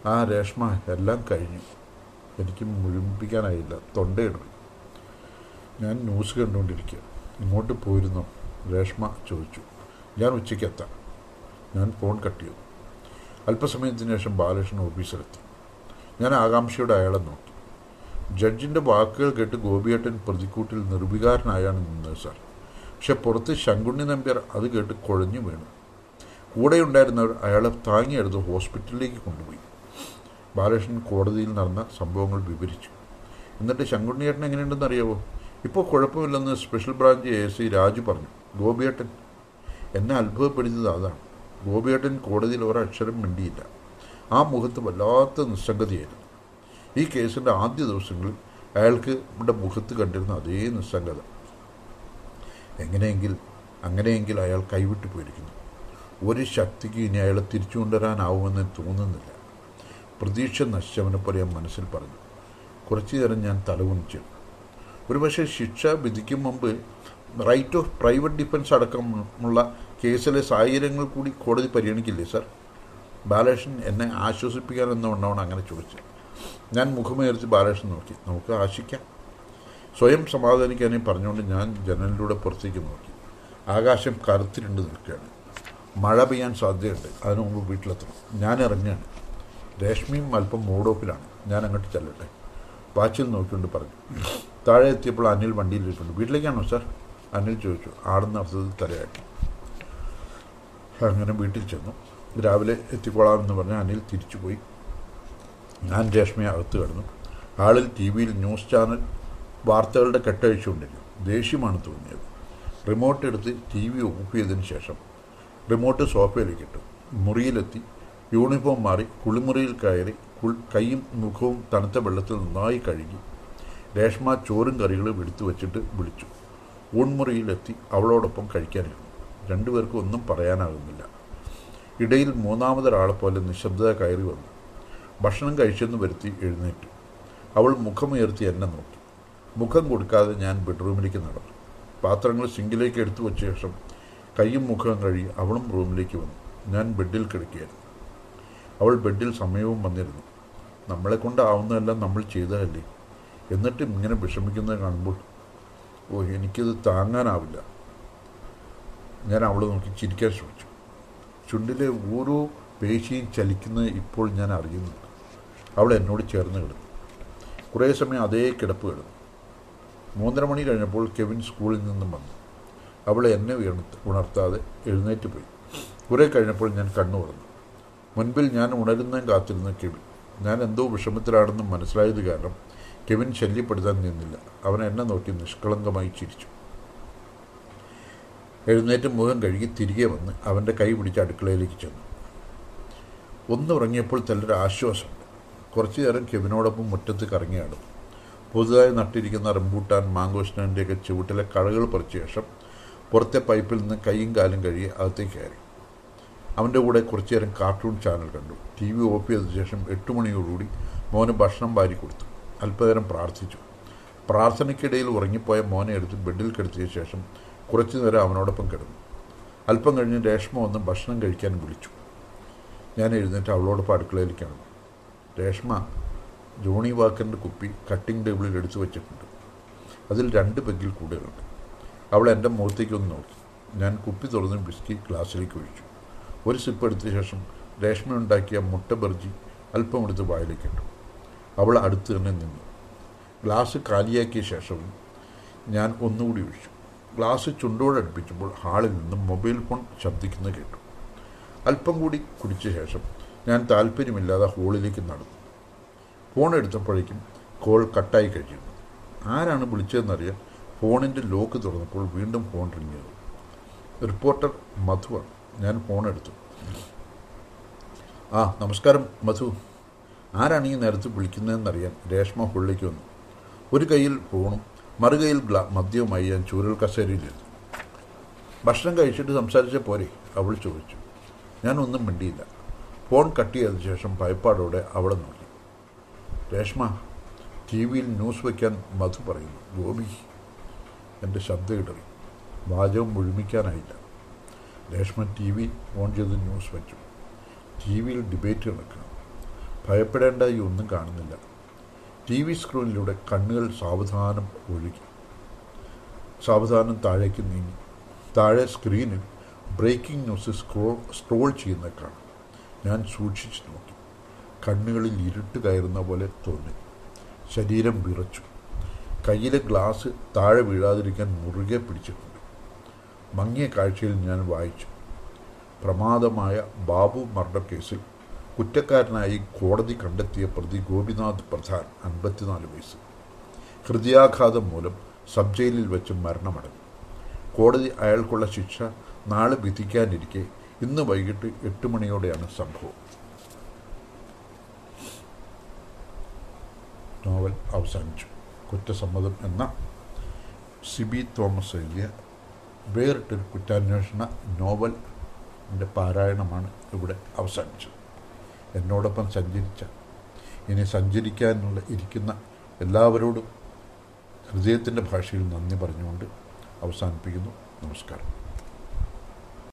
ആ രേഷ്മ എല്ലാം കഴിഞ്ഞു. എനിക്ക് മുഴുമിപ്പിക്കാനായില്ല തൊണ്ടയിടും ഞാൻ ന്യൂസ് കണ്ടുകൊണ്ടിരിക്കുക. ഇങ്ങോട്ട് പോയിരുന്നോ? രേഷ്മ ചോദിച്ചു. ഞാൻ ഉച്ചയ്ക്ക് എത്താം. ഞാൻ ഫോൺ കട്ട് ചെയ്തു. അല്പസമയത്തിന് ശേഷം ബാലകൃഷ്ണൻ ഓഫീസിലെത്തി. ഞാൻ ആകാംക്ഷയോടെ അയാളെ നോക്കി. ജഡ്ജിന്റെ വാക്കുകൾ കേട്ട് ഗോപിയേട്ടൻ പ്രതിക്കൂട്ടിൽ നിർവികാരനായാണ് നിന്നത് സാർ. പക്ഷെ പുറത്ത് ശങ്കുണ്ണി നമ്പ്യാർ അത് കേട്ട് കുഴഞ്ഞു വീണു. കൂടെയുണ്ടായിരുന്നവർ അയാളെ താങ്ങിയെടുത്ത് ഹോസ്പിറ്റലിലേക്ക് കൊണ്ടുപോയി. ബാലകൃഷ്ണൻ കോടതിയിൽ നടന്ന സംഭവങ്ങൾ വിവരിച്ചു. എന്നിട്ട് ശങ്കുണ്ണിയേട്ടൻ എങ്ങനെയുണ്ടെന്ന് അറിയാവോ? ഇപ്പോൾ കുഴപ്പമില്ലെന്ന് special branch A C Raju പറഞ്ഞു. ഗോപിയേട്ടൻ. എന്നെ അത്ഭുതപ്പെടുത്തിയത് അതാണ്. ഗോപിയേട്ടൻ കോടതിയിൽ ഒരക്ഷരം മിണ്ടിയില്ല. ആ മുഖത്ത് വല്ലാത്ത നിസ്സംഗതയായിരുന്നു. ഈ കേസിന്റെ ആദ്യ ദിവസങ്ങളിൽ അയാൾക്ക് ഇവിടെ മുഖത്ത് കണ്ടിരുന്ന അതേ നിസ്സംഗത. എങ്ങനെയെങ്കിൽ അങ്ങനെയെങ്കിൽ അയാൾ കൈവിട്ടു പോയിരിക്കുന്നു. ഒരു ശക്തിക്ക് ഇനി അയാളെ തിരിച്ചു കൊണ്ടുവരാനാവുമെന്ന് തോന്നുന്നില്ല. പ്രതീക്ഷ നശിച്ചവനെ പോലെ ഞാൻ മനസ്സിൽ പറഞ്ഞു. കുറച്ചു നേരം ഞാൻ തലകുനിച്ചു. ഒരുപക്ഷെ ശിക്ഷ വിധിക്കും മുമ്പ് റൈറ്റ് ഓഫ് പ്രൈവറ്റ് ഡിഫൻസ് അടക്കമുള്ള കേസിലെ സാഹചര്യങ്ങൾ കൂടി കോടതി പരിഗണിക്കില്ലേ സർ ബാലകൃഷ്ണൻ എന്നെ ആശ്വസിപ്പിക്കാൻ എന്നവണ്ണമാണ് അങ്ങനെ ചോദിച്ചു ഞാൻ മുഖമേറിച്ച് ബാലകൃഷ്ണൻ നോക്കി. നമുക്ക് ആശിക്കാം. സ്വയം സമാധാനിക്കാനേ പറഞ്ഞുകൊണ്ട് ഞാൻ ജനലിലൂടെ പുറത്തേക്ക് നോക്കി. ആകാശം കറുത്തിരുണ്ട് നിൽക്കുകയാണ്. മഴ പെയ്യാൻ സാധ്യതയുണ്ട്. അതിനു മുമ്പ് വീട്ടിലെത്തണം ഞാൻ ഇറങ്ങുകയാണ്. രേഷ്മിയും അല്പം മൂഡോപ്പിലാണ് ഞാൻ അങ്ങോട്ട് ചെല്ലട്ടെ. വാച്ചിൽ നോക്കിക്കൊണ്ട് പറഞ്ഞു. താഴെ എത്തിയപ്പോൾ അനിൽ വണ്ടിയിലിരിപ്പുണ്ട്. വീട്ടിലേക്കാണോ സാർ? അനിൽ ചോദിച്ചു. ആടുന്ന അർത്ഥത്തിൽ തലയാട്ടി. അങ്ങനെ വീട്ടിൽ ചെന്നു. രാവിലെ എത്തിക്കോളാമെന്ന് പറഞ്ഞ് അനിൽ തിരിച്ചുപോയി. ഞാൻ രേഷ്മയെ അകത്ത് കിടന്നു. ആളിൽ ടി വിയിൽ ന്യൂസ് ചാനൽ വാർത്തകളുടെ കെട്ടഴിച്ചുകൊണ്ടിരുന്നു. ദേഷ്യമാണ് തോന്നിയത്. റിമോട്ട് എടുത്ത് ടി വി ഓഫ് ചെയ്തതിന് ശേഷം റിമോട്ട് സോഫയിലേക്ക് കിട്ടും. മുറിയിലെത്തി യൂണിഫോം മാറി കുളിമുറിയിൽ കയറി കൈയും മുഖവും തണുത്ത വെള്ളത്തിൽ നന്നായി കഴുകി രേഷ്മ ചോറും കറികളും എടുത്തു വച്ചിട്ട് വിളിച്ചു. ഊൺമുറിയിലെത്തി അവളോടൊപ്പം കഴിക്കാനിരുന്നു. രണ്ടുപേർക്കും ഒന്നും പറയാനാകുന്നില്ല. ഇടയിൽ മൂന്നാമതൊരാളെ പോലെ നിശബ്ദത കയറി വന്നു. ഭക്ഷണം കഴിച്ചെന്ന് വരുത്തി എഴുന്നേറ്റു. അവൾ മുഖമുയർത്തി എന്നെ നോക്കി. മുഖം കൊടുക്കാതെ ഞാൻ ബെഡ്റൂമിലേക്ക് നടന്നു. പാത്രങ്ങൾ സിങ്കിലേക്ക് എടുത്തു വച്ച ശേഷം കൈയും മുഖവും കഴുകി അവളും റൂമിലേക്ക് വന്നു. ഞാൻ ബെഡിൽ കിടക്കുകയായിരുന്നു. അവൾ ബെഡിൽ സമയവും വന്നിരുന്നു. നമ്മളെ കൊണ്ടാവുന്നതെല്ലാം നമ്മൾ ചെയ്തതല്ലേ? എന്നിട്ടും ഇങ്ങനെ വിഷമിക്കുന്നത് കാണുമ്പോൾ ഓ എനിക്കത് താങ്ങാനാവില്ല. ഞാൻ അവളെ നോക്കി ചിരിക്കാൻ ശ്രമിച്ചു. ചുണ്ടിലെ ഓരോ പേശിയും ചലിക്കുന്നത് ഇപ്പോൾ ഞാൻ അറിയുന്നുണ്ട് അവൾ എന്നോട് ചേർന്ന് കിടന്നു. കുറേ സമയം അതേ കിടപ്പ് കിടന്നു. മൂന്നര മണി കഴിഞ്ഞപ്പോൾ കെവിൻ സ്കൂളിൽ നിന്നും വന്നു. അവൾ എന്നെ ഉയർത്ത ഉണർത്താതെ എഴുന്നേറ്റ് പോയി. കുറേ കഴിഞ്ഞപ്പോൾ ഞാൻ കണ്ണു തുറന്നു. മുൻപിൽ ഞാൻ ഉണരുന്നതും കാത്തിരുന്ന കെവിൻ. ഞാൻ എന്തോ വിഷമത്തിലാണെന്ന് മനസ്സിലായത് കാരണം കെവിൻ ശല്യപ്പെടുത്താൻ നിന്നില്ല. അവൻ എന്നെ നോക്കി നിഷ്കളങ്കമായി ചിരിച്ചു. എഴുന്നേറ്റ് മുഖം കഴുകി തിരികെ വന്ന് അവന്റെ കൈ പിടിച്ച് അടുക്കളയിലേക്ക് ചെന്നു. ഒന്ന് ഉറങ്ങിയപ്പോൾ തല്ലൊരു ആശ്വാസം. കുറച്ചു നേരം കെവിനോടൊപ്പം മുറ്റത്ത് കറങ്ങിയാടും. പുതുതായി നട്ടിരിക്കുന്ന റംബൂട്ടാൻ മാങ്കോഷ്ണന്റെയൊക്കെ ചുവട്ടിലെ കളകൾ പറിച്ച ശേഷം പുറത്തെ പൈപ്പിൽ നിന്ന് കൈയും കാലും കഴുകി അകത്തേക്ക് കയറി. അവന്റെ കൂടെ കുറച്ചു നേരം കാർട്ടൂൺ ചാനൽ കണ്ടു. ടി വി ഓഫ് ചെയ്ത ശേഷം എട്ട് മണിയോടുകൂടി മോന് ഭക്ഷണം വാരി കൊടുത്തു. അല്പനേരം പ്രാർത്ഥിച്ചു. പ്രാർത്ഥനയ്ക്കിടയിൽ ഉറങ്ങിപ്പോയ മോനെ എടുത്ത് ബെഡിൽ കിടത്തിയ ശേഷം കുറച്ചു നേരം അവനോടൊപ്പം കിടന്നു. അല്പം കഴിഞ്ഞ് രേഷ്മ ഒന്ന് ഭക്ഷണം കഴിക്കാൻ വിളിച്ചു. ഞാൻ എഴുന്നേറ്റ് അവളോടൊപ്പം അടുക്കളയിലേക്കാണ് രേഷ്മ ജോണി വാക്കറിന്റെ കുപ്പി കട്ടിംഗ് ടേബിളിൽ എടുത്തു വച്ചിട്ടുണ്ട്. അതിൽ രണ്ട് പെഗ്ഗിൽ കൂടുതലുണ്ട്. അവൾ എന്റെ മുഖത്തേക്ക് ഒന്ന് നോക്കി. ഞാൻ കുപ്പി തുറന്ന് ബിസ്കി ഗ്ലാസ്സിലേക്ക് ഒഴിച്ചു. ഒരു സിപ്പ് എടുത്ത ശേഷം രേഷ്മ ഉണ്ടാക്കിയ മുട്ട ബർജി അല്പം എടുത്ത് വായിലേക്ക് ഇട്ടു. അവൾ അടുത്ത് തന്നെ നിന്നു. ഗ്ലാസ് കാലിയാക്കിയ ശേഷവും ഞാൻ ഒന്നുകൂടി ഒഴിച്ചു. ഗ്ലാസ് ചുണ്ടോടെ അടുപ്പിച്ചപ്പോൾ ഹാളിൽ നിന്നും മൊബൈൽ ഫോൺ ശബ്ദിക്കുന്നത് കേട്ടു. അല്പം കൂടി കുടിച്ച ശേഷം ഞാൻ താല്പര്യമില്ലാതെ ഹോളിലേക്ക് നടന്നു. ഫോൺ എടുത്തപ്പോഴേക്കും കോൾ കട്ടായി കഴിഞ്ഞിരുന്നു. ആരാണ് വിളിച്ചതെന്നറിയാൻ ഫോണിന്റെ ലോക്ക് തുറന്നപ്പോൾ വീണ്ടും ഫോൺ റിങ് ചെയ്തു. റിപ്പോർട്ടർ മധുവാണ് ഞാൻ ഫോൺ എടുത്തു. ആ നമസ്കാരം മധു. ആരാണ് ഈ നേരത്ത് വിളിക്കുന്നതെന്നറിയാൻ രേഷ്മ ഹുള്ളിക്ക് വന്നു. ഒരു കയ്യിൽ ഫോണും മറുകൈയിൽ ഗ്ലാ മദ്യവുമായി ഞാൻ ചൂരൽ കസേരയിലിരുന്നു ഭക്ഷണം കഴിച്ചിട്ട് സംസാരിച്ച പോരെ അവൾ ചോദിച്ചു. ഞാൻ ഒന്നും മിണ്ടിയില്ല. ഫോൺ കട്ട് ചെയ്തതിനു ശേഷം ഭയപ്പാടോടെ അവളെ നോക്കി. രേഷ്മ ടി വിയിൽ ന്യൂസ് വയ്ക്കാൻ മധു പറയുന്നു. ഗോപി എന്റെ ശബ്ദം ഇടറി വാചകം മുഴുമിക്കാനായില്ല. രേഷ്മ ടി വി ഓൺ ചെയ്ത് ന്യൂസ് വച്ചു ടി വിയിൽ ഡിബേറ്റ് നടക്കണം. ഭയപ്പെടേണ്ട ഈ ഒന്നും കാണുന്നില്ല. ടി വി സ്ക്രീനിലൂടെ കണ്ണുകൾ സാവധാനം ഒഴുകി. സാവധാനം താഴേക്ക് നീങ്ങി. താഴെ സ്ക്രീനിൽ ബ്രേക്കിംഗ് ന്യൂസ് സ്ക്രോൾ സ്ക്രോൾ ചെയ്യുന്ന കാണാം ഞാൻ സൂക്ഷിച്ചു നോക്കി. കണ്ണുകളിൽ ഇരുട്ട് കയറുന്ന പോലെ തോന്നി. ശരീരം വിറച്ചു. കയ്യിലെ ഗ്ലാസ് താഴെ വീഴാതിരിക്കാൻ മുറുകെ പിടിച്ചിട്ടുണ്ട്. മങ്ങിയ കാഴ്ചയിൽ ഞാൻ വായിച്ചു. പ്രമാദമായ ബാബു മർഡർ കേസിൽ കുറ്റക്കാരനായി കോടതി കണ്ടെത്തിയ പ്രതി ഗോപിനാഥ് പ്രധാൻ അൻപത്തിനാല് വയസ്സ്. ഹൃദയാഘാതം മൂലം സബ് ജയിലിൽ വെച്ച് മരണമടഞ്ഞു. കോടതി അയാൾക്കുള്ള ശിക്ഷ നാളെ വിധിക്കാനിരിക്കെ ഇന്ന് വൈകിട്ട് എട്ട് മണിയോടെയാണ് സംഭവം. നോവൽ അവസാനിച്ചു. കുറ്റസമ്മതം എന്ന സിബി തോമസ് എഴുതിയ വേറിട്ടൊരു കുറ്റാന്വേഷണ നോവലിന്റെ പാരായണമാണ് ഇവിടെ അവസാനിച്ചത്. എന്നോടൊപ്പം സഞ്ചരിച്ച ഇനി സഞ്ചരിക്കാനുള്ള ഇരിക്കുന്ന എല്ലാവരോടും ഹൃദയത്തിന്റെ ഭാഷയിൽ നന്ദി പറഞ്ഞുകൊണ്ട് അവസാനിപ്പിക്കുന്നു. നമസ്കാരം.